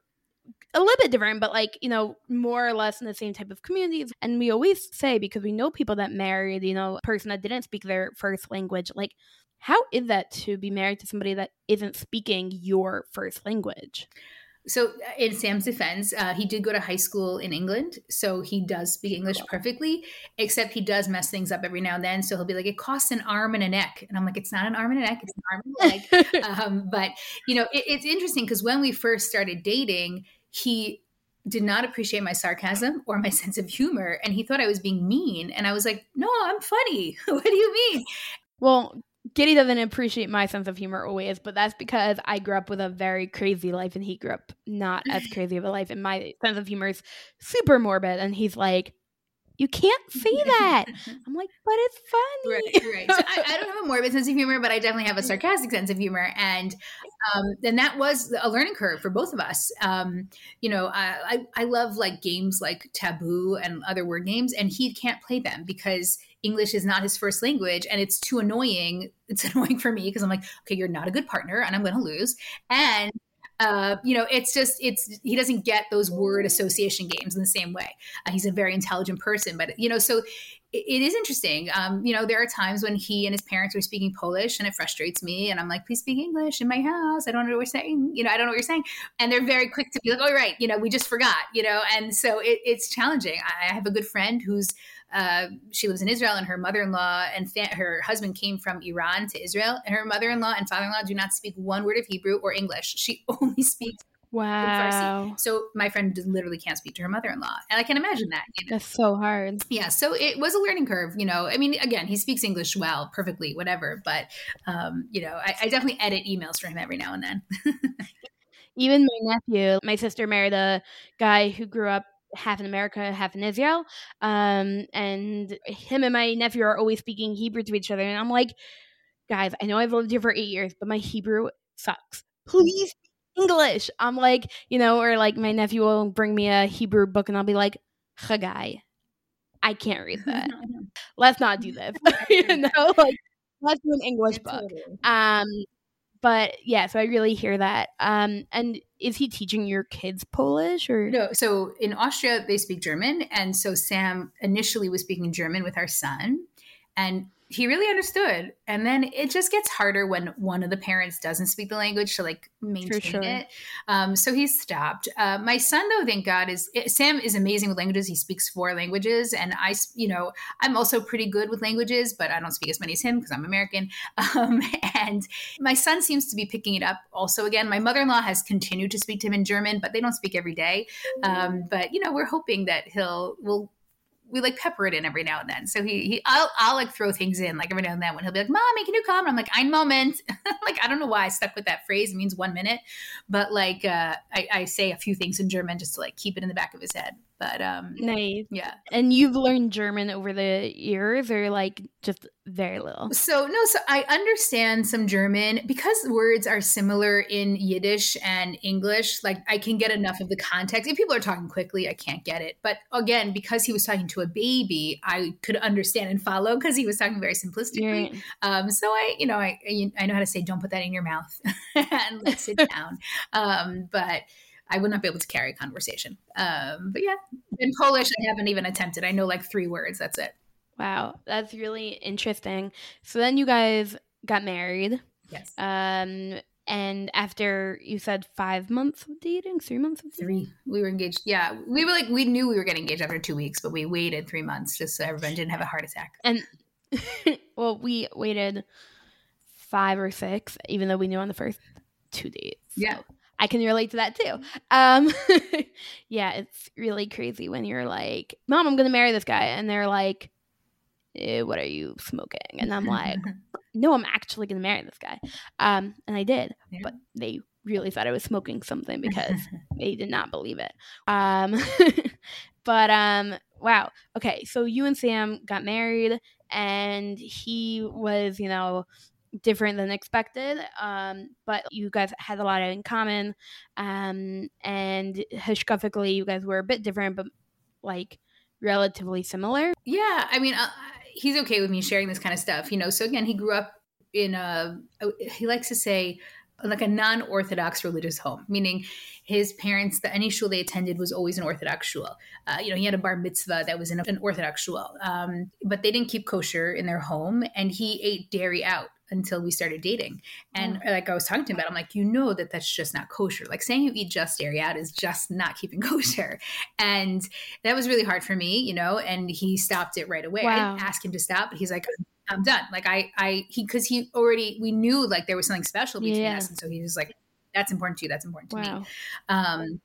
a little bit different, but like, you know, more or less in the same type of communities. And we always say, because we know people that married, you know, a person that didn't speak their first language, like, how is that to be married to somebody that isn't speaking your first language? So, uh, in Sam's defense, uh, he did go to high school in England, so he does speak English perfectly. Except he does mess things up every now and then. So he'll be like, "It costs an arm and a neck," and I'm like, "It's not an arm and a neck; it's an arm and a leg." um, but you know, it, it's interesting because when we first started dating, he did not appreciate my sarcasm or my sense of humor, and he thought I was being mean. And I was like, "No, I'm funny. what do you mean?" Well, Giddy doesn't appreciate my sense of humor always, but that's because I grew up with a very crazy life and he grew up not as crazy of a life. And my sense of humor is super morbid. And he's like, you can't say that. I'm like, but it's funny. Right, right. So I, I, don't have a morbid sense of humor, but I definitely have a sarcastic sense of humor. And um, and that was a learning curve for both of us. Um, you know, I, I, I love like games like Taboo and other word games, and he can't play them because English is not his first language and it's too annoying. It's annoying for me because I'm like, okay, you're not a good partner and I'm going to lose. And uh, you know, it's just it's he doesn't get those word association games in the same way. Uh, he's a very intelligent person, but you know, so it, it is interesting. Um, you know, there are times when he and his parents are speaking Polish, and it frustrates me, and I'm like, please speak English in my house. I don't know what you're saying. You know, I don't know what you're saying, and they're very quick to be like, oh, right, you know, we just forgot. You know, and so it, it's challenging. I have a good friend who's uh, she lives in Israel, and her mother-in-law and fa- her husband came from Iran to Israel, and her mother-in-law and father-in-law do not speak one word of Hebrew or English. She only speaks Wow. So my friend literally can't speak to her mother-in-law, and I can imagine that. You know? That's so hard. Yeah. So it was a learning curve. You know, I mean, again, he speaks English well, perfectly, whatever. But um, you know, I, I definitely edit emails for him every now and then. Even my nephew, my sister married a guy who grew up half in America, half in Israel. Um, and him and my nephew are always speaking Hebrew to each other. And I'm like, guys, I know I've lived here for eight years, but my Hebrew sucks. Please English. I'm like, you know, or like my nephew will bring me a Hebrew book and I'll be like, Chagai, I can't read that. let's not do this. you know, like let's do an English book. Um, but yeah, so I really hear that. Um, and is he teaching your kids Polish or no? So in Austria they speak German, and so Sam initially was speaking German with our son, and he really understood. And then it just gets harder when one of the parents doesn't speak the language to like maintain sure. it. Um, so he stopped. Uh, my son, though, thank God, is Sam is amazing with languages. He speaks four languages, and I, you know, I'm also pretty good with languages, but I don't speak as many as him because I'm American. Um, and my son seems to be picking it up also again. My mother-in-law has continued to speak to him in German, but they don't speak every day. Um, but you know, we're hoping that he'll will we like pepper it in every now and then. So he, he I'll, I'll like throw things in like every now and then when he'll be like, "Mommy, can you come?" And I'm like, "Ein moment." like I don't know why I stuck with that phrase. It means one minute, but like uh, I, I say a few things in German just to like keep it in the back of his head. But um, nice. Yeah. And you've learned German over the years, or like just very little? So no, so I understand some German because words are similar in Yiddish and English. Like I can get enough of the context. If people are talking quickly, I can't get it. But again, because he was talking to a baby, I could understand and follow because he was talking very simplistically. Right. Um, so I, you know, I I know how to say, "Don't put that in your mouth," and let's sit down. Um, but I would not be able to carry a conversation. Um, but yeah, in Polish, I haven't even attempted. I know like three words. That's it. Wow, that's really interesting. So then you guys got married. Yes. Um, and after you said five months of dating, three months of dating? Three. We were engaged. Yeah. We were like, we knew we were getting engaged after two weeks, but we waited three months just so everyone didn't have a heart attack. And well, we waited five or six, even though we knew on the first two dates. Yeah. I can relate to that too. Um, yeah, it's really crazy when you're like, "Mom, I'm going to marry this guy," and they're like, eh, "What are you smoking?" And I'm like, "No, I'm actually going to marry this guy." Um, and I did, yeah. but they really thought I was smoking something because they did not believe it. Um, but um, wow. Okay, so you and Sam got married, and he was, you know, different than expected. Um, but you guys had a lot in common. Um, and hashkafically, you guys were a bit different, but like relatively similar. Yeah. I mean, uh, he's okay with me sharing this kind of stuff, you know. So again, he grew up in a, he likes to say, like a non-orthodox religious home meaning his parents the any shul they attended was always an orthodox shul uh, you know he had a bar mitzvah that was in an orthodox shul um, but they didn't keep kosher in their home and he ate dairy out until we started dating. And yeah. like I was talking to him about, I'm like, you know that that's just not kosher. Like saying you eat just dairy out is just not keeping kosher. And that was really hard for me, you know, and he stopped it right away. Wow. I didn't ask him to stop, but he's like, I'm done. Like I, I, he, cause he already, we knew like there was something special between yeah. us. And so he was like, that's important to you. That's important to wow. me. Um,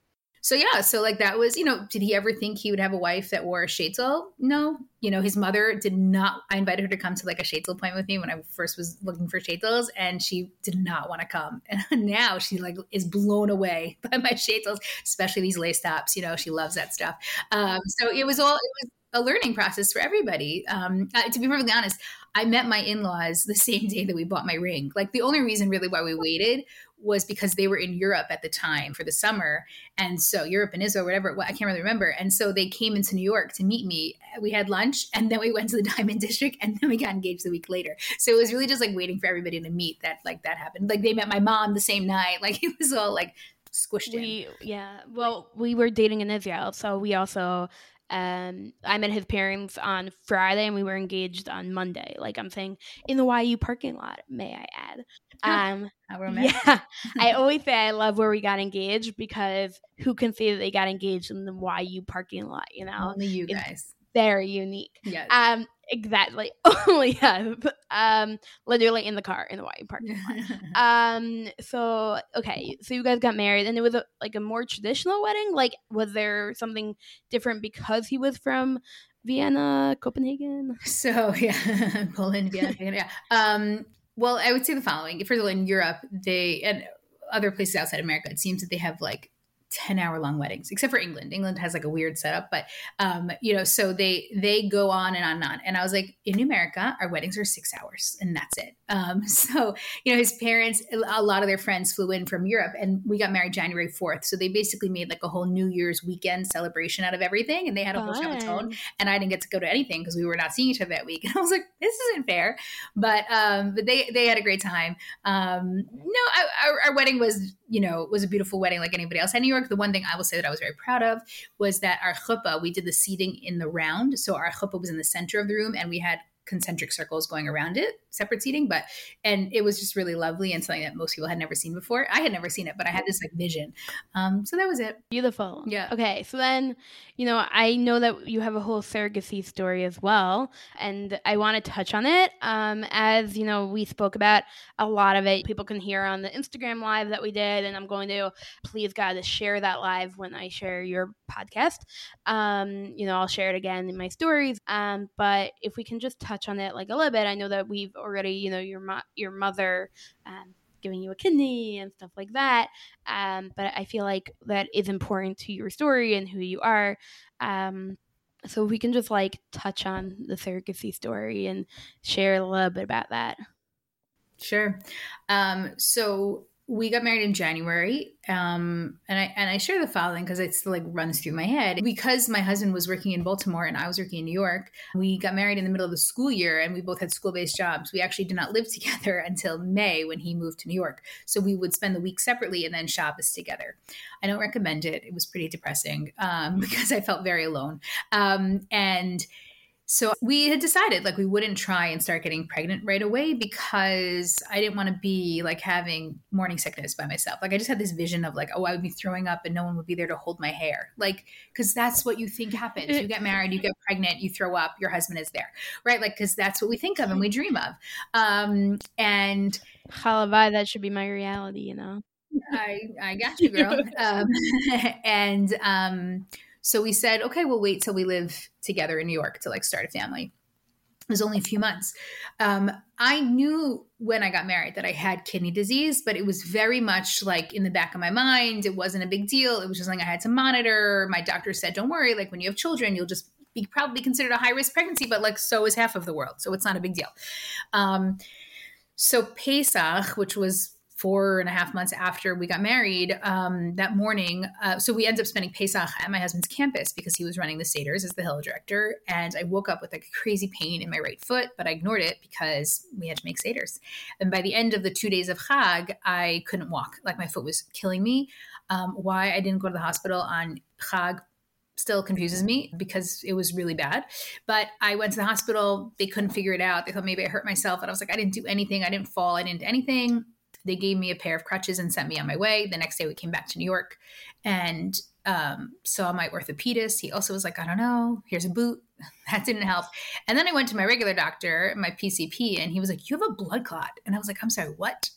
so yeah, so like that was, you know, did he ever think he would have a wife that wore a sheitel? No. You know, his mother did not. I invited her to come to like a sheitel appointment with me when I first was looking for sheitels, and she did not want to come. And now she like is blown away by my sheitels, especially these lace tops. You know, she loves that stuff. Um, so it was all it was a learning process for everybody. Um, uh, to be perfectly honest, I met my in laws the same day that we bought my ring. Like the only reason really why we waited was because they were in Europe at the time for the summer. And so Europe and Israel, whatever, I can't really remember. And so they came into New York to meet me. We had lunch and then we went to the Diamond District and then we got engaged the week later. So it was really just like waiting for everybody to meet that like that happened. Like they met my mom the same night. Like it was all like squished we, in. Yeah. Well, we were dating in Israel. So we also um, I met his parents on Friday and we were engaged on Monday. Like I'm saying, in the YU parking lot, may I add. Um, yeah, I always say I love where we got engaged because who can say that they got engaged in the YU parking lot? You know, only you guys very unique. Yes. Um, exactly. Oh yeah. Um, literally in the car in the YU parking lot. um. So okay. So you guys got married, and it was a, like a more traditional wedding. Like, was there something different because he was from Vienna, Copenhagen? So yeah, Poland, Vienna, yeah. Um. Well, I would say the following. First of all, in Europe, they and other places outside America, it seems that they have like 10 hour long weddings except for england. England has like a weird setup but um you know so they they go on and on and on. And i was like in america our weddings are six hours and that's it. Um so you know his parents a lot of their friends flew in from europe and we got married january 4th so they basically made like a whole new year's weekend celebration out of everything and they had a Fun. whole Shabbaton and i didn't get to go to anything because we were not seeing each other that week. And i was like this isn't fair. But um but they they had a great time. Um no I, our, our wedding was you know it was a beautiful wedding like anybody else in New York, the one thing I will say that I was very proud of was that our chuppah, we did the seating in the round. So our chuppah was in the center of the room and we had concentric circles going around it, separate seating. But and it was just really lovely and something that most people had never seen before. I had never seen it, but I had this like vision. Um, so that was it. Beautiful. Yeah. Okay. So then, you know, I know that you have a whole surrogacy story as well, and I want to touch on it. Um, as you know, we spoke about a lot of it. People can hear on the Instagram live that we did, and I'm going to please God to share that live when I share your podcast. Um, you know, I'll share it again in my stories. Um, but if we can just touch on it like a little bit, I know that we've already, you know, your mo- your mother. Um, giving you a kidney and stuff like that. Um, but I feel like that is important to your story and who you are. Um, so we can just like touch on the surrogacy story and share a little bit about that. Sure. Um, so we got married in January, um, and I and I share the following because it still like runs through my head. Because my husband was working in Baltimore and I was working in New York, we got married in the middle of the school year, and we both had school based jobs. We actually did not live together until May when he moved to New York. So we would spend the week separately and then Shabbos together. I don't recommend it. It was pretty depressing um, because I felt very alone, um, and so we had decided like we wouldn't try and start getting pregnant right away because I didn't want to be like having morning sickness by myself. Like I just had this vision of like, oh, I would be throwing up and no one would be there to hold my hair. Like, because that's what you think happens. You get married, you get pregnant, you throw up, your husband is there, right? Like, because that's what we think of and we dream of. Um, and Halavai, that should be my reality, you know. I I got you, girl. um, and um, so we said, okay, we'll wait till we live together in New York to like start a family. It was only a few months. Um, I knew when I got married that I had kidney disease, but it was very much like in the back of my mind. It wasn't a big deal. It was just like I had to monitor. My doctor said, don't worry, like when you have children, you'll just be probably considered a high risk pregnancy, but like so is half of the world. So it's not a big deal. Um, so Pesach, which was four and a half months after we got married, um, that morning, uh, so we ended up spending Pesach at my husband's campus because he was running the Seders as the Hillel director. And I woke up with like a crazy pain in my right foot, but I ignored it because we had to make Seders. And by the end of the two days of Chag, I couldn't walk. Like my foot was killing me. Um, why I didn't go to the hospital on Chag still confuses me because it was really bad. But I went to the hospital. They couldn't figure it out. They thought maybe I hurt myself. And I was like, I didn't do anything. I didn't fall. I didn't do anything. They gave me a pair of crutches and sent me on my way. The next day we came back to New York and um, saw my orthopedist. He also was like, I don't know, here's a boot. That didn't help. And then I went to my regular doctor, my PCP, and he was like, You have a blood clot. And I was like, I'm sorry, what?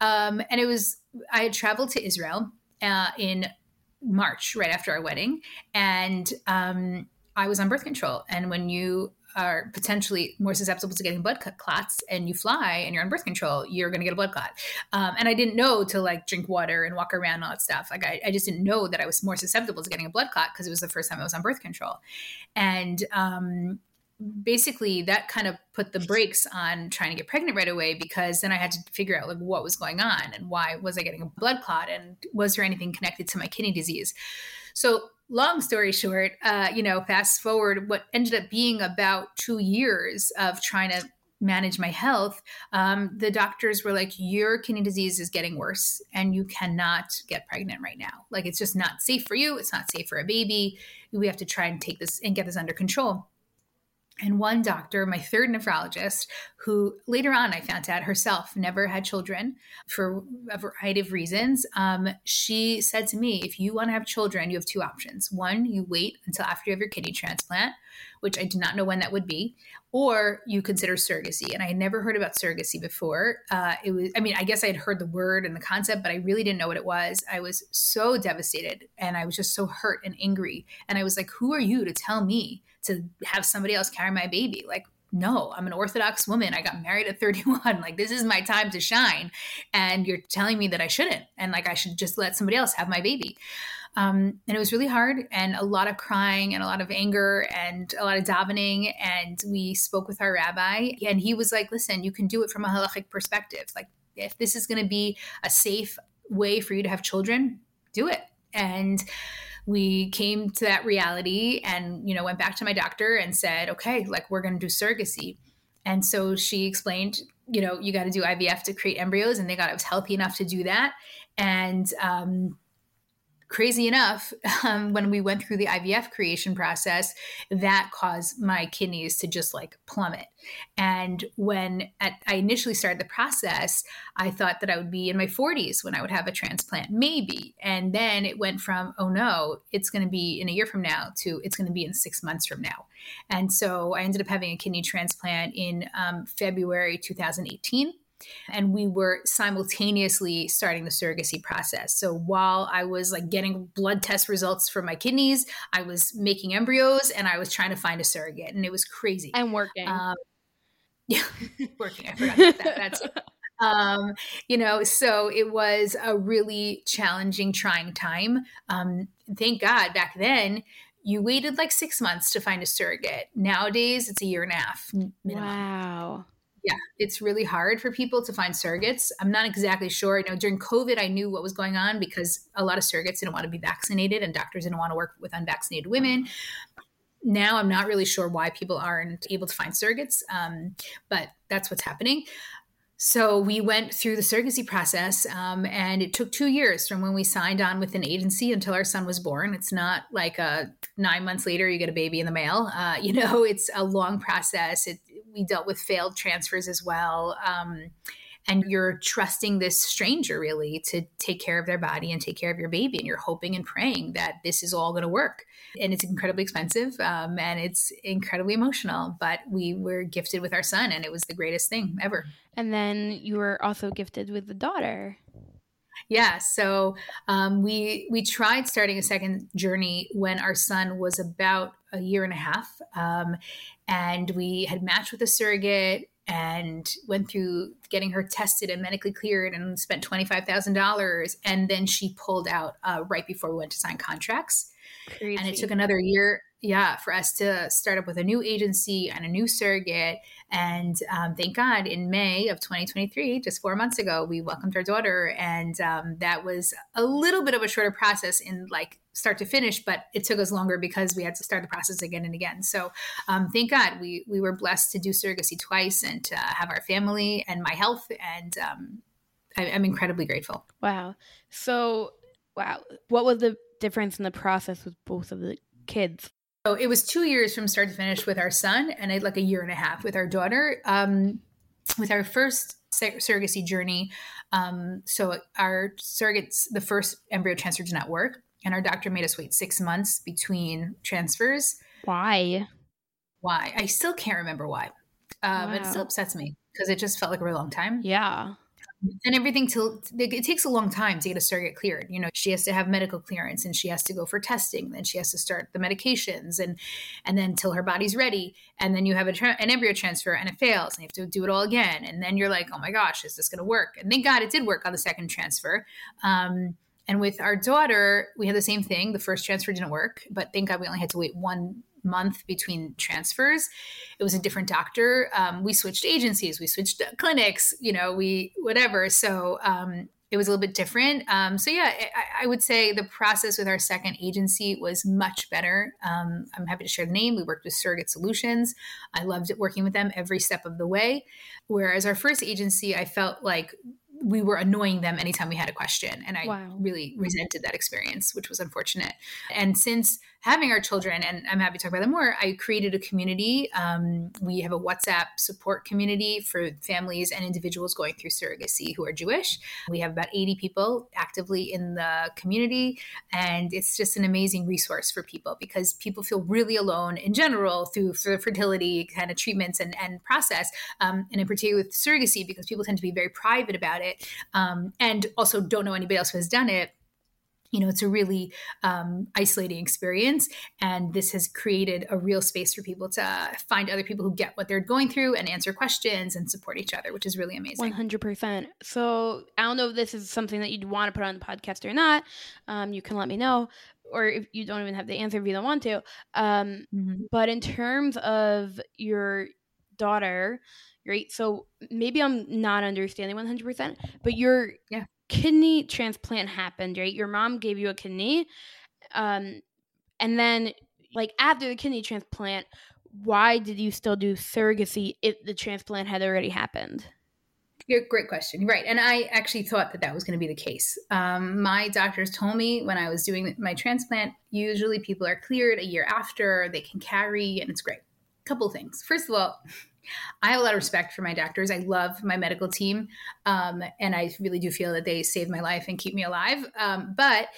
Um, and it was, I had traveled to Israel uh, in March, right after our wedding. And um, I was on birth control. And when you are potentially more susceptible to getting blood clots and you fly and you're on birth control, you're going to get a blood clot. Um, and I didn't know to like drink water and walk around and all that stuff. Like I, I just didn't know that I was more susceptible to getting a blood clot because it was the first time I was on birth control. And um, basically that kind of put the brakes on trying to get pregnant right away because then I had to figure out like what was going on and why was I getting a blood clot and was there anything connected to my kidney disease. So long story short, uh, you know, fast forward, what ended up being about two years of trying to manage my health, um, the doctors were like, Your kidney disease is getting worse and you cannot get pregnant right now. Like, it's just not safe for you. It's not safe for a baby. We have to try and take this and get this under control. And one doctor, my third nephrologist, who later on I found out herself never had children for a variety of reasons, um, she said to me, if you want to have children, you have two options. One, you wait until after you have your kidney transplant, which I did not know when that would be, or you consider surrogacy. And I had never heard about surrogacy before. Uh, it was, I mean, I guess I had heard the word and the concept, but I really didn't know what it was. I was so devastated and I was just so hurt and angry. And I was like, who are you to tell me? To have somebody else carry my baby. Like, no, I'm an Orthodox woman. I got married at 31. Like, this is my time to shine. And you're telling me that I shouldn't. And like, I should just let somebody else have my baby. Um, and it was really hard and a lot of crying and a lot of anger and a lot of davening. And we spoke with our rabbi, and he was like, listen, you can do it from a halachic perspective. Like, if this is going to be a safe way for you to have children, do it. And we came to that reality and you know went back to my doctor and said okay like we're going to do surrogacy. And so she explained you know you got to do ivf to create embryos and they got it was healthy enough to do that. And um, crazy enough, um, when we went through the IVF creation process, that caused my kidneys to just like plummet. And when at, I initially started the process, I thought that I would be in my 40s when I would have a transplant, maybe. And then it went from, oh no, it's going to be in a year from now to it's going to be in six months from now. And so I ended up having a kidney transplant in um, February 2018 and we were simultaneously starting the surrogacy process. So while I was like getting blood test results for my kidneys, I was making embryos and I was trying to find a surrogate, and it was crazy. And working. Um, yeah, working. I forgot about that. That's um, you know, so it was a really challenging, trying time. Um, thank God back then you waited like six months to find a surrogate. Nowadays, it's a year and a half. Minimum. Wow yeah, it's really hard for people to find surrogates. I'm not exactly sure. You know, during COVID, I knew what was going on because a lot of surrogates didn't want to be vaccinated and doctors didn't want to work with unvaccinated women. Now, I'm not really sure why people aren't able to find surrogates, um, but that's what's happening. So we went through the surrogacy process, um, and it took two years from when we signed on with an agency until our son was born. It's not like a nine months later you get a baby in the mail. Uh, you know, it's a long process. It, we dealt with failed transfers as well. Um, and you're trusting this stranger really to take care of their body and take care of your baby and you're hoping and praying that this is all going to work and it's incredibly expensive um, and it's incredibly emotional but we were gifted with our son and it was the greatest thing ever and then you were also gifted with a daughter yeah so um, we we tried starting a second journey when our son was about a year and a half um, and we had matched with a surrogate and went through getting her tested and medically cleared and spent $25,000 and then she pulled out uh, right before we went to sign contracts. Crazy. and it took another year yeah for us to start up with a new agency and a new surrogate. And um, thank god in may of 2023 just four months ago we welcomed our daughter. And um, that was a little bit of a shorter process in like start to finish but it took us longer because we had to start the process again and again. So um, thank god we we were blessed to do surrogacy twice and to have our family and my health and um, I, i'm incredibly grateful. Wow. So wow. What was the difference in the process with both of the kids? So it was two years from start to finish with our son, and like a year and a half with our daughter. Um, with our first surrogacy journey, um, so our surrogates, the first embryo transfer did not work, and our doctor made us wait six months between transfers. Why? Why? I still can't remember why. Um, wow. It still upsets me because it just felt like a really long time. Yeah and everything till it takes a long time to get a surrogate cleared you know she has to have medical clearance and she has to go for testing then she has to start the medications and and then till her body's ready and then you have a tra- an embryo transfer and it fails and you have to do it all again and then you're like oh my gosh is this going to work and thank god it did work on the second transfer um, and with our daughter we had the same thing the first transfer didn't work but thank god we only had to wait one month between transfers. It was a different doctor. Um, we switched agencies, we switched clinics, you know, we whatever. So um, it was a little bit different. Um, so yeah, I, I, would say the process with our second agency was much better. Um, I'm happy to share the name. We worked with Surrogate Solutions. I loved working with them every step of the way. Whereas our first agency, I felt like we were annoying them anytime we had a question. And I wow. really resented that experience, which was unfortunate. And since having our children, and I'm happy to talk about them more, I created a community. Um, we have a WhatsApp support community for families and individuals going through surrogacy who are Jewish. We have about 80 people actively in the community, and it's just an amazing resource for people because people feel really alone in general through fertility kind of treatments and, and process, um, and in particular with surrogacy because people tend to be very private about it um, and also don't know anybody else who has done it you know it's a really um, isolating experience and this has created a real space for people to find other people who get what they're going through and answer questions and support each other which is really amazing. 100% so i don't know if this is something that you'd want to put on the podcast or not. Um, you can let me know or if you don't even have the answer if you don't want to. Um, mm-hmm. but in terms of your daughter right so maybe i'm not understanding 100% but your yeah kidney transplant happened, right? Your mom gave you a kidney. Um, and then, like, after the kidney transplant, why did you still do surrogacy if the transplant had already happened? Great question. Right. And I actually thought that that was going to be the case. Um, my doctors told me when I was doing my transplant, usually people are cleared a year after, they can carry, and it's great. Couple things. First of all, I have a lot of respect for my doctors. I love my medical team. Um, and I really do feel that they save my life and keep me alive. Um, but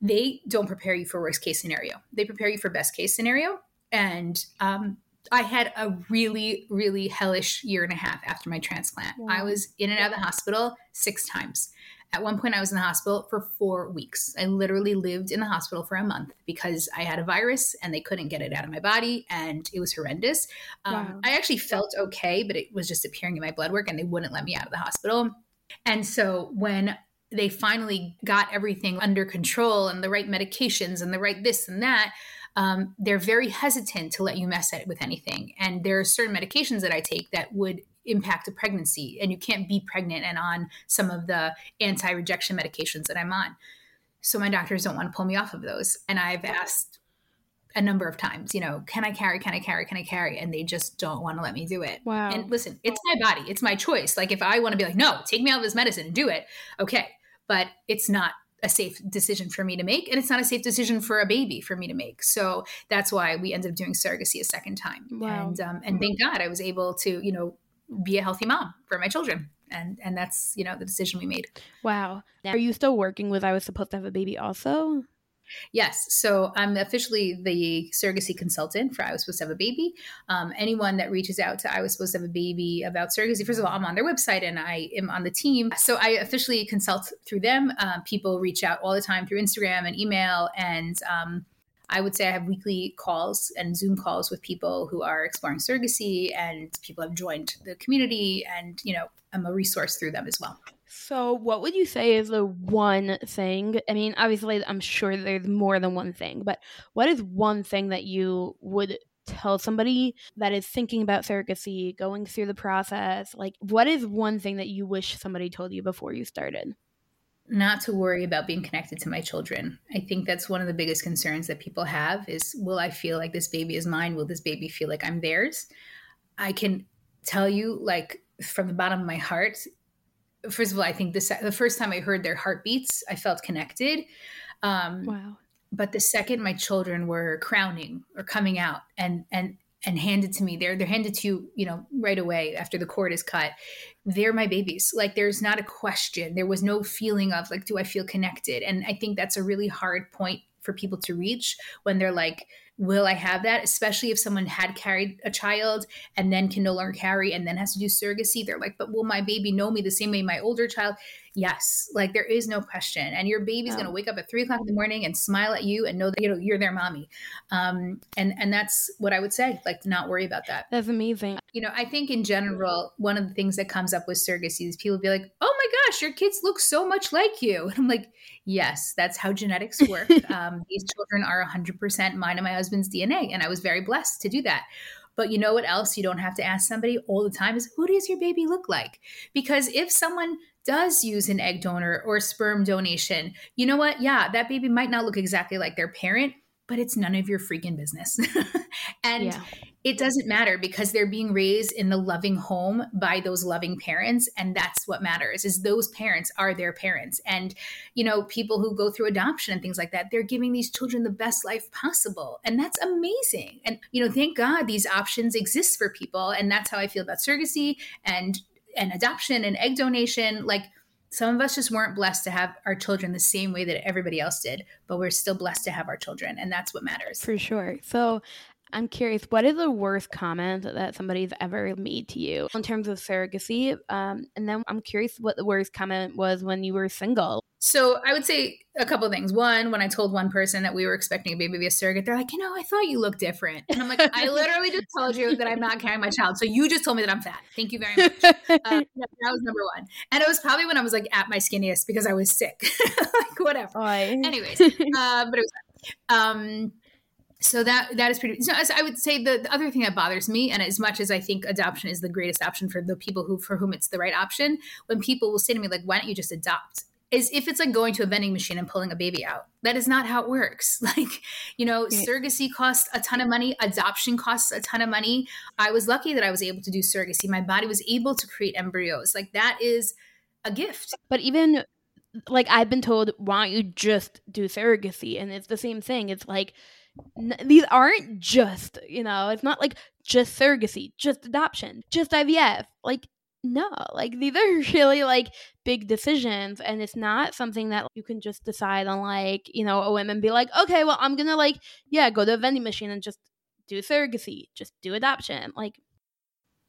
they don't prepare you for worst case scenario, they prepare you for best case scenario. And um, I had a really, really hellish year and a half after my transplant. Wow. I was in and out of the hospital six times. At one point, I was in the hospital for four weeks. I literally lived in the hospital for a month because I had a virus and they couldn't get it out of my body, and it was horrendous. Um, wow. I actually felt okay, but it was just appearing in my blood work, and they wouldn't let me out of the hospital. And so when they finally got everything under control and the right medications and the right this and that, um, they're very hesitant to let you mess it with anything. And there are certain medications that I take that would impact a pregnancy, and you can't be pregnant and on some of the anti rejection medications that I'm on. So my doctors don't want to pull me off of those. And I've asked a number of times, you know, can I carry? Can I carry? Can I carry? And they just don't want to let me do it. Wow. And listen, it's my body, it's my choice. Like if I want to be like, no, take me out of this medicine and do it, okay. But it's not a safe decision for me to make and it's not a safe decision for a baby for me to make so that's why we ended up doing surrogacy a second time wow. and um, and thank god i was able to you know be a healthy mom for my children and and that's you know the decision we made wow are you still working with i was supposed to have a baby also Yes. So I'm officially the surrogacy consultant for I Was Supposed to Have a Baby. Um, anyone that reaches out to I Was Supposed to Have a Baby about surrogacy, first of all, I'm on their website and I am on the team. So I officially consult through them. Uh, people reach out all the time through Instagram and email. And um, I would say I have weekly calls and Zoom calls with people who are exploring surrogacy and people have joined the community. And, you know, I'm a resource through them as well. So, what would you say is the one thing? I mean, obviously, I'm sure there's more than one thing, but what is one thing that you would tell somebody that is thinking about surrogacy, going through the process? Like, what is one thing that you wish somebody told you before you started? Not to worry about being connected to my children. I think that's one of the biggest concerns that people have is will I feel like this baby is mine? Will this baby feel like I'm theirs? I can tell you, like, from the bottom of my heart, first of all, I think the, the first time I heard their heartbeats, I felt connected. Um, wow. But the second my children were crowning or coming out and, and, and handed to me, they're, they're handed to you, you know, right away after the cord is cut. They're my babies. Like there's not a question. There was no feeling of like, do I feel connected? And I think that's a really hard point for people to reach when they're like, will I have that? Especially if someone had carried a child and then can no longer carry and then has to do surrogacy. They're like, but will my baby know me the same way my older child? Yes, like there is no question. And your baby's going to wake up at three o'clock in the morning and smile at you and know that you know you're their mommy. Um, and and that's what I would say. Like, not worry about that. That's amazing. You know, I think in general, one of the things that comes up with surrogacy is people be like, "Oh my gosh, your kids look so much like you," and I'm like, "Yes, that's how genetics work. um, these children are 100% mine and my husband's DNA, and I was very blessed to do that." But you know what else you don't have to ask somebody all the time is who does your baby look like? Because if someone does use an egg donor or sperm donation, you know what? Yeah, that baby might not look exactly like their parent, but it's none of your freaking business. and yeah. it doesn't matter because they're being raised in the loving home by those loving parents and that's what matters is those parents are their parents and you know people who go through adoption and things like that they're giving these children the best life possible and that's amazing and you know thank god these options exist for people and that's how i feel about surrogacy and and adoption and egg donation like some of us just weren't blessed to have our children the same way that everybody else did but we're still blessed to have our children and that's what matters. For sure. So I'm curious, what is the worst comment that somebody's ever made to you in terms of surrogacy? Um, and then I'm curious what the worst comment was when you were single. So I would say a couple things. One, when I told one person that we were expecting a baby to be a surrogate, they're like, you know, I thought you looked different. And I'm like, I literally just told you that I'm not carrying my child. So you just told me that I'm fat. Thank you very much. Uh, that was number one. And it was probably when I was like at my skinniest because I was sick. like whatever. Anyways, uh, but it was um so that that is pretty so i would say the, the, other thing that bothers me and as much as i think adoption is the greatest option for the people who for whom it's the right option when people will say to me like why don't you just adopt is if it's like going to a vending machine and pulling a baby out. That is not how it works. Like, you know, right. surrogacy costs a ton of money, adoption costs a ton of money. I was lucky that I was able to do surrogacy. My body was able to create embryos. Like, that is a gift. But even like I've been told, why don't you just do surrogacy? And it's the same thing. It's like, n- these aren't just, you know, it's not like just surrogacy, just adoption, just IVF. Like, no, like these are really like big decisions, and it's not something that you can just decide on, like, you know, a woman be like, okay, well, I'm gonna like, yeah, go to a vending machine and just do surrogacy, just do adoption. Like,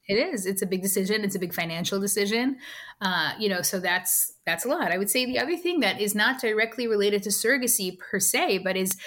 it is it's a big decision it's a big financial decision uh, you know so that's that's a lot i would say the other thing that is not directly related to surrogacy per se but is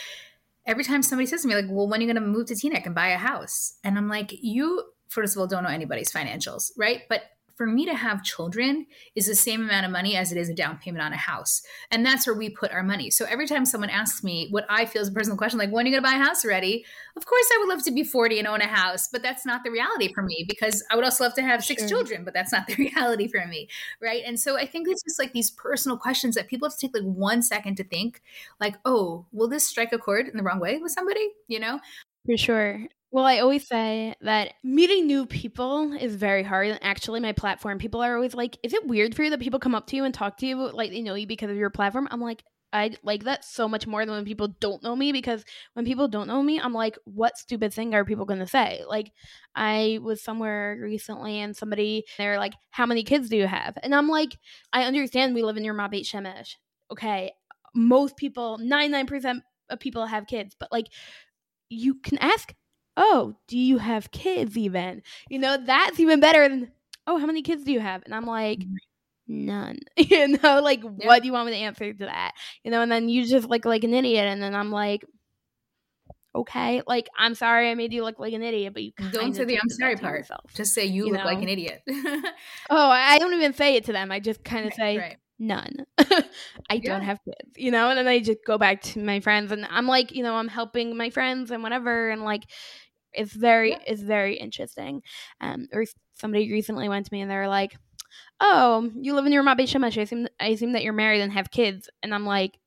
every time somebody says to me like well when are you going to move to teaneck and buy a house? And i'm like you first of all don't know anybody's financials right? But for me to have children is the same amount of money as it is a down payment on a house. And that's where we put our money. So every time someone asks me what I feel is a personal question, like, when are you going to buy a house already? Of course, I would love to be 40 and own a house, but that's not the reality for me because I would also love to have six sure. children, but that's not the reality for me. Right. And so I think it's just like these personal questions that people have to take like one second to think, like, oh, will this strike a chord in the wrong way with somebody? You know? For sure. Well, I always say that meeting new people is very hard. Actually, my platform, people are always like, Is it weird for you that people come up to you and talk to you like they know you because of your platform? I'm like, I like that so much more than when people don't know me because when people don't know me, I'm like, what stupid thing are people going to say? Like, I was somewhere recently and somebody, they're like, how many kids do you have? And I'm like, I understand we live in Ramat Beit Shemesh. Okay. Most people, 99% of people have kids, but like, you can ask oh, do you have kids even? You know, that's even better than, oh, how many kids do you have? And I'm like, none. you know, like yeah. what do you want me to answer to that? You know, and then you just look like an idiot and then I'm like, okay, like I'm sorry I made you look like an idiot, but you don't say the I'm sorry part. Yourself, just say you, you look know? like an idiot. oh, I don't even say it to them. I just kind of right, say right none. I don't have kids, you know? And then I just go back to my friends and I'm like, you know, I'm helping my friends and whatever. And like, it's very, yeah. it's very interesting. Um, or somebody recently went to me and they were like, oh, you live in Ramat Beit Shemesh. I assume, I assume that you're married and have kids. And I'm like,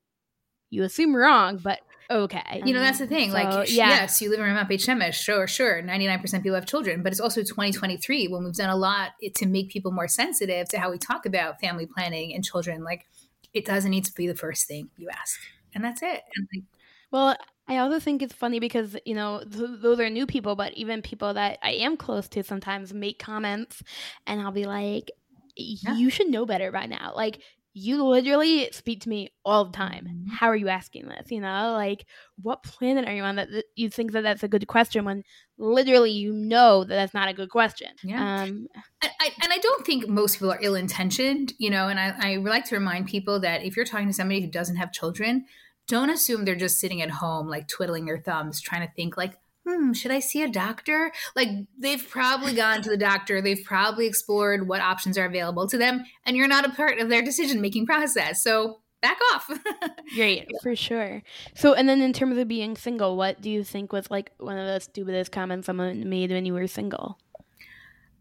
you assume wrong, but okay. You know, that's the thing. So, like, yeah. yes, you live in Ramat Beit Shemesh. Sure, sure. 99% people have children, but it's also 2023 when we've done a lot to make people more sensitive to how we talk about family planning and children. Like, it doesn't need to be the first thing you ask. And that's it. And like, well, I also think it's funny because, you know, th- those are new people, but even people that I am close to sometimes make comments and I'll be like, you yeah. should know better by now. Like, you literally speak to me all the time. Mm-hmm. How are you asking this? You know, like what planet are you on that, you think that that's a good question when literally you know that that's not a good question? Yeah. Um, and, I, and I don't think most people are ill intentioned, you know, and I, I like to remind people that if you're talking to somebody who doesn't have children, don't assume they're just sitting at home, like twiddling their thumbs, trying to think, like, hmm, should I see a doctor? Like they've probably gone to the doctor, they've probably explored what options are available to them, and you're not a part of their decision making process. So back off. Great, for sure. So, and then in terms of being single, what do you think was like one of the stupidest comments someone made when you were single?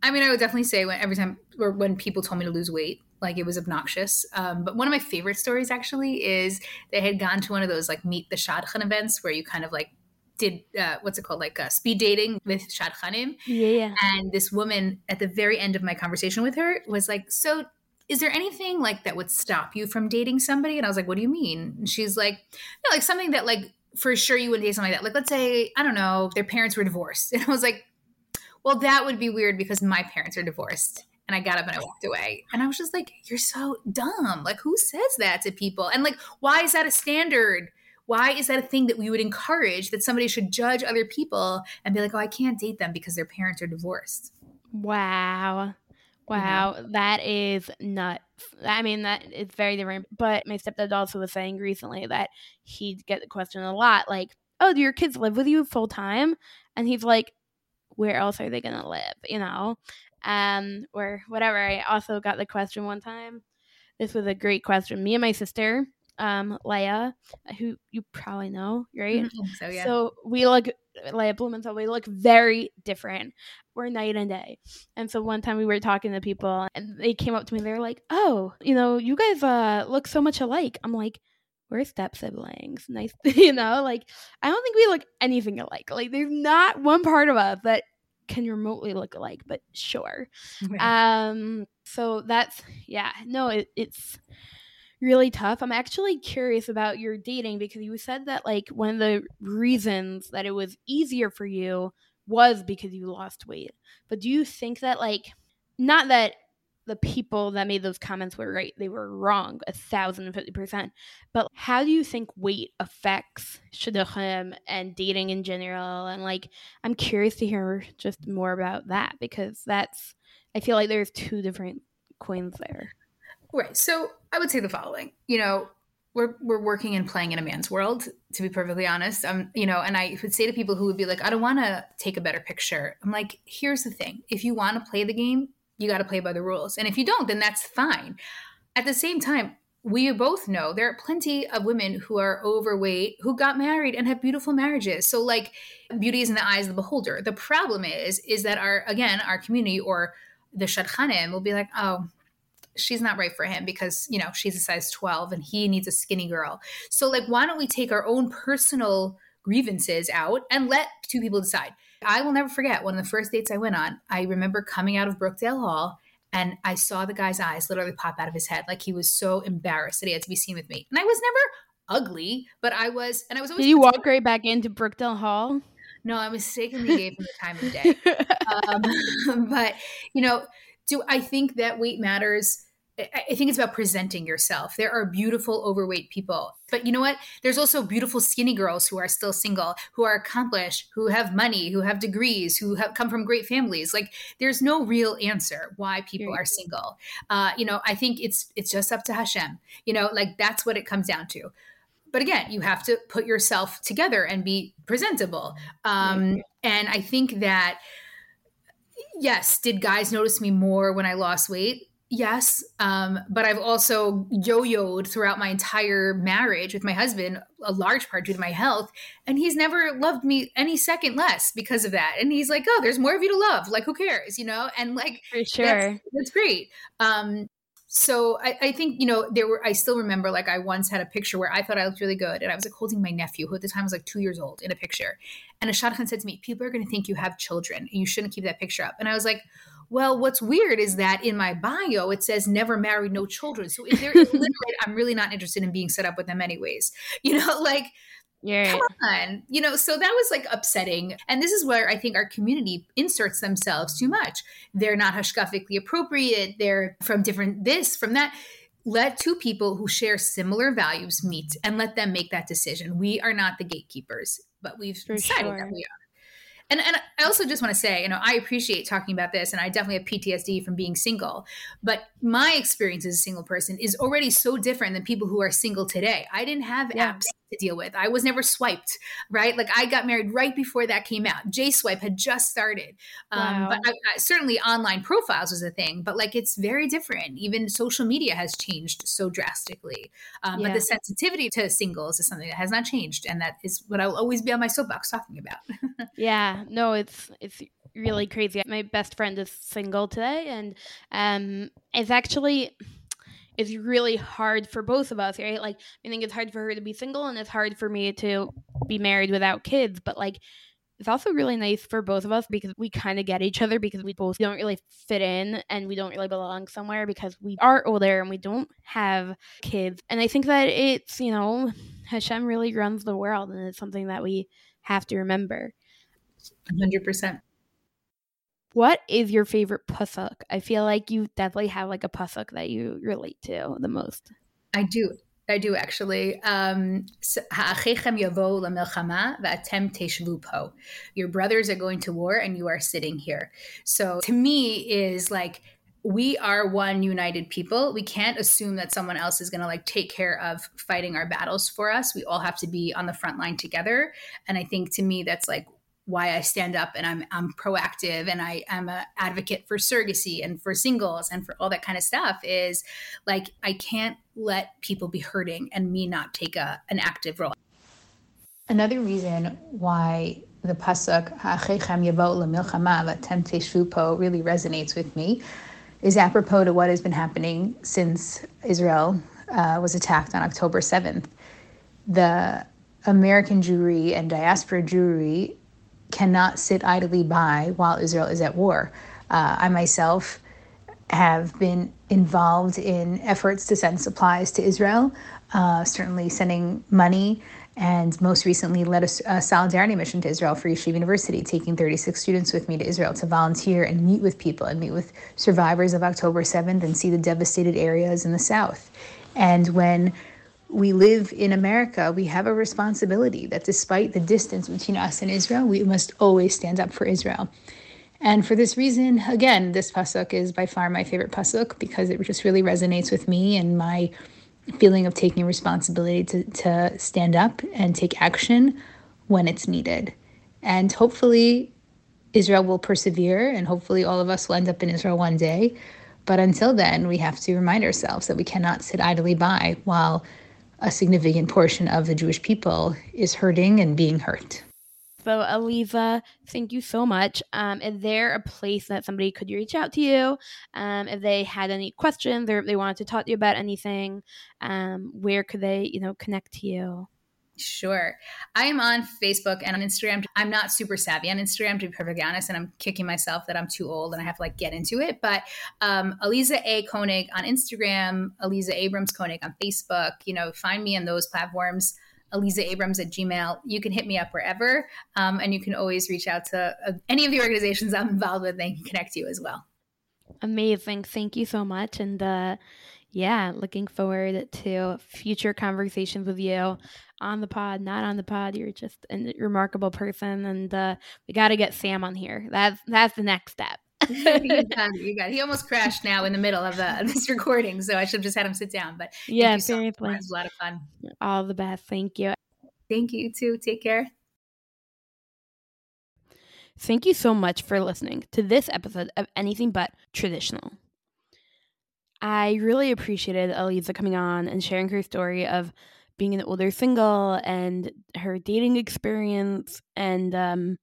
I mean, I would definitely say when every time or when people told me to lose weight, like it was obnoxious. Um, but one of my favorite stories actually is they had gone to one of those like meet the shadchan events where you kind of like did uh, what's it called like uh, speed dating with shadchanim. Yeah. Yeah. And this woman at the very end of my conversation with her was like, "So, is there anything like that would stop you from dating somebody?" And I was like, "What do you mean?" And she's like, "No, like something that like for sure you wouldn't date something like that. Like let's say I don't know, their parents were divorced." And I was like, "Well, that would be weird because my parents are divorced." And I got up and I walked away. And I was just like, "You're so dumb. Like who says that to people? And like why is that a standard?" why is that a thing that we would encourage that somebody should judge other people and be like, oh, I can't date them because their parents are divorced? Wow. Wow, that is nuts. I mean, that is very different. But my stepdad also was saying recently that he'd get the question a lot like, oh, do your kids live with you full time? And he's like, where else are they going to live? You know? Um, or whatever. I also got the question one time. This was a great question. Me and my sister um Leia, who you probably know, right? Mm-hmm. So yeah. So we like at Blumenthal, we look very different. We're night and day. And so one time we were talking to people and they came up to me, they're like, Oh, you know, you guys uh look so much alike. I'm like, we're step siblings. Nice, you know, like I don't think we look anything alike. Like there's not one part of us that can remotely look alike, but sure. Um, so that's yeah, no, it, it's really tough. I'm actually curious about your dating because you said that like one of the reasons that it was easier for you was because you lost weight. But do you think that like not that the people that made those comments were right, they were wrong a thousand and fifty percent. But how do you think weight affects shidduchim and dating in general? And like I'm curious to hear just more about that because that's I feel like there's two different coins there. Right. So I would say the following. You know, we're we're working and playing in a man's world, to be perfectly honest. Um, you know, and I would say to people who would be like, I don't want to take a better picture. I'm like, here's the thing: if you want to play the game, you got to play by the rules, and if you don't, then that's fine. At the same time, we both know there are plenty of women who are overweight who got married and have beautiful marriages. So, like, beauty is in the eyes of the beholder. The problem is, is that our again our community or the shadchanim will be like, oh, she's not right for him because you know she's a size 12 and he needs a skinny girl so like why don't we take our own personal grievances out and let two people decide i will never forget one of the first dates i went on i remember coming out of brookdale hall and i saw the guy's eyes literally pop out of his head. Like he was so embarrassed that he had to be seen with me. And i was never ugly but i was and i was always did you walk right back into brookdale hall? No i mistakenly gave him the time of day. Um, but you know do I think that weight matters? I think it's about presenting yourself. There are beautiful overweight people, but you know what? There's also beautiful skinny girls who are still single, who are accomplished, who have money, who have degrees, who have come from great families. Like there's no real answer why people are single. Uh, you know, I think it's it's just up to Hashem. You know, like that's what it comes down to. But again, you have to put yourself together and be presentable. Um, and I think that yes, did guys notice me more when I lost weight? Yes. Um, but I've also yo yoed throughout my entire marriage with my husband, a large part due to my health. And he's never loved me any second less because of that. And he's like, oh, there's more of you to love. Like, who cares? You know? And like, for sure. That's, that's great. Um, so I, I, think you know there were i still remember like i once had a picture where i thought i looked really good and i was like holding my nephew who at the time was like two years old in a picture and a shadchan said to me people are going to think you have children and you shouldn't keep that picture up and i was like well what's weird is that in my bio it says never married no children so if they're illiterate i'm really not interested in being set up with them anyways you know like yeah. Come on. You know, so that was like upsetting. And this is where I think our community inserts themselves too much. They're not hashkafically appropriate. They're from different this, from that. Let two people who share similar values meet and let them make that decision. We are not the gatekeepers, but we've For decided sure. that we are. And, and I also just want to say, you know, I appreciate talking about this, and I definitely have PTSD from being single. But my experience as a single person is already so different than people who are single today. I didn't have yeah. apps to deal with. I was never swiped, right? Like I got married right before that came out. J Swipe had just started. Um, wow. But I, I, certainly online profiles was a thing, but like it's very different. Even social media has changed so drastically. Um, yeah. But the sensitivity to singles is something that has not changed. And that is what I'll always be on my soapbox talking about. yeah, no, it's, it's, really crazy. My best friend is single today and um it's actually it's really hard for both of us, right? Like, I think it's hard for her to be single and it's hard for me to be married without kids. But, like, it's also really nice for both of us because we kind of get each other because we both don't really fit in and we don't really belong somewhere because we are older and we don't have kids. And I think that it's, you know, Hashem really runs the world and it's something that we have to remember. 100%. What is your favorite pasuk? I feel like you definitely have like a pasuk that you relate to the most. I do. I do actually. Um, Your brothers are going to war and you are sitting here. So to me is like we are one united people. We can't assume that someone else is going to like take care of fighting our battles for us. We all have to be on the front line together. And I think to me that's like why I stand up and I'm I'm proactive and I am an advocate for surrogacy and for singles and for all that kind of stuff is like I can't let people be hurting and me not take a an active role. Another reason why the pasuk "Ha'achechem yavo lemilchama v'atem teshvu really resonates with me. Is apropos to what has been happening since Israel uh, was attacked on October seventh. The American Jewry and diaspora Jewry cannot sit idly by while Israel is at war. Uh, I myself have been involved in efforts to send supplies to Israel, uh, certainly sending money, and most recently led a, a, solidarity mission to Israel for Yeshiva University, taking 36 students with me to Israel to volunteer and meet with people and meet with survivors of October 7th and see the devastated areas in the South. And when we live in America, we have a responsibility that despite the distance between us and Israel, we must always stand up for Israel. And for this reason, again, this pasuk is by far my favorite pasuk because it just really resonates with me and my feeling of taking responsibility to, to stand up and take action when it's needed. And hopefully, Israel will persevere, and hopefully, all of us will end up in Israel one day. But until then, we have to remind ourselves that we cannot sit idly by while a significant portion of the Jewish people is hurting and being hurt. So, Aliza, thank you so much. Um, is there a place that somebody could reach out to you um, if they had any questions or if they wanted to talk to you about anything? Um, where could they, you know, connect to you? Sure. I am on Facebook and on Instagram. I'm not super savvy on Instagram, to be perfectly honest, and I'm kicking myself that I'm too old and I have to like get into it. But um, Aliza A. Konig on Instagram, Aliza Abrams Konig on Facebook. You know, find me on those platforms. Aliza Abrams at Gmail. You can hit me up wherever, um, and you can always reach out to uh, any of the organizations I'm involved with. They can connect you as well. Amazing. Thank you so much. And uh, yeah, looking forward to future conversations with you on the pod, not on the pod. You're just a remarkable person, and uh, we got to get Sam on here. That's that's the next step. you got it, you got it. He almost crashed now in the middle of, the, of this recording, so I should have just had him sit down. But yeah, seriously, so it was a lot of fun. All the best. Thank you. Thank you too. Take care. Thank you so much for listening to this episode of Anything But Traditional. I really appreciated Aliza coming on and sharing her story of being an older single and her dating experience and um,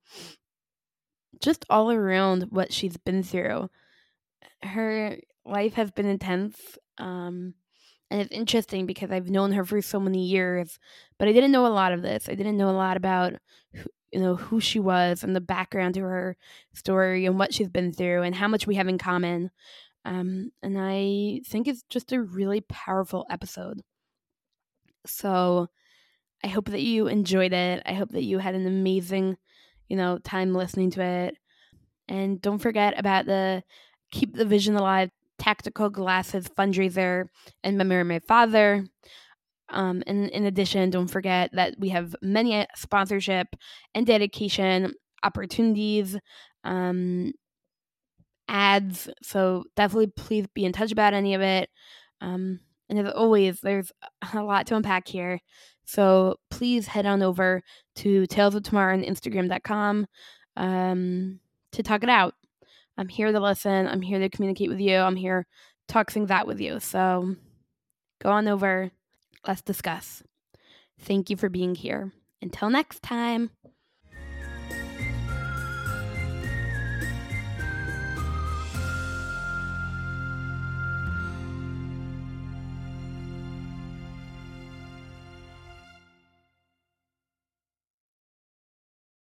just all around what she's been through. Her life has been intense. Um, and it's interesting because I've known her for so many years, but I didn't know a lot of this. I didn't know a lot about who, you know who she was and the background to her story and what she's been through and how much we have in common. Um, and I think it's just a really powerful episode. So I hope that you enjoyed it. I hope that you had an amazing, you know, time listening to it. And don't forget about the Keep the Vision Alive Tactical Glasses fundraiser in memory of my father. Um, and in addition, don't forget that we have many sponsorship and dedication opportunities, um, ads. So definitely please be in touch about any of it. Um, and as always, there's a lot to unpack here. So please head on over to Tales of Tomorrow on Instagram.com um, to talk it out. I'm here to listen. I'm here to communicate with you. I'm here talk things out with you. So go on over. Let's discuss. Thank you for being here. Until next time.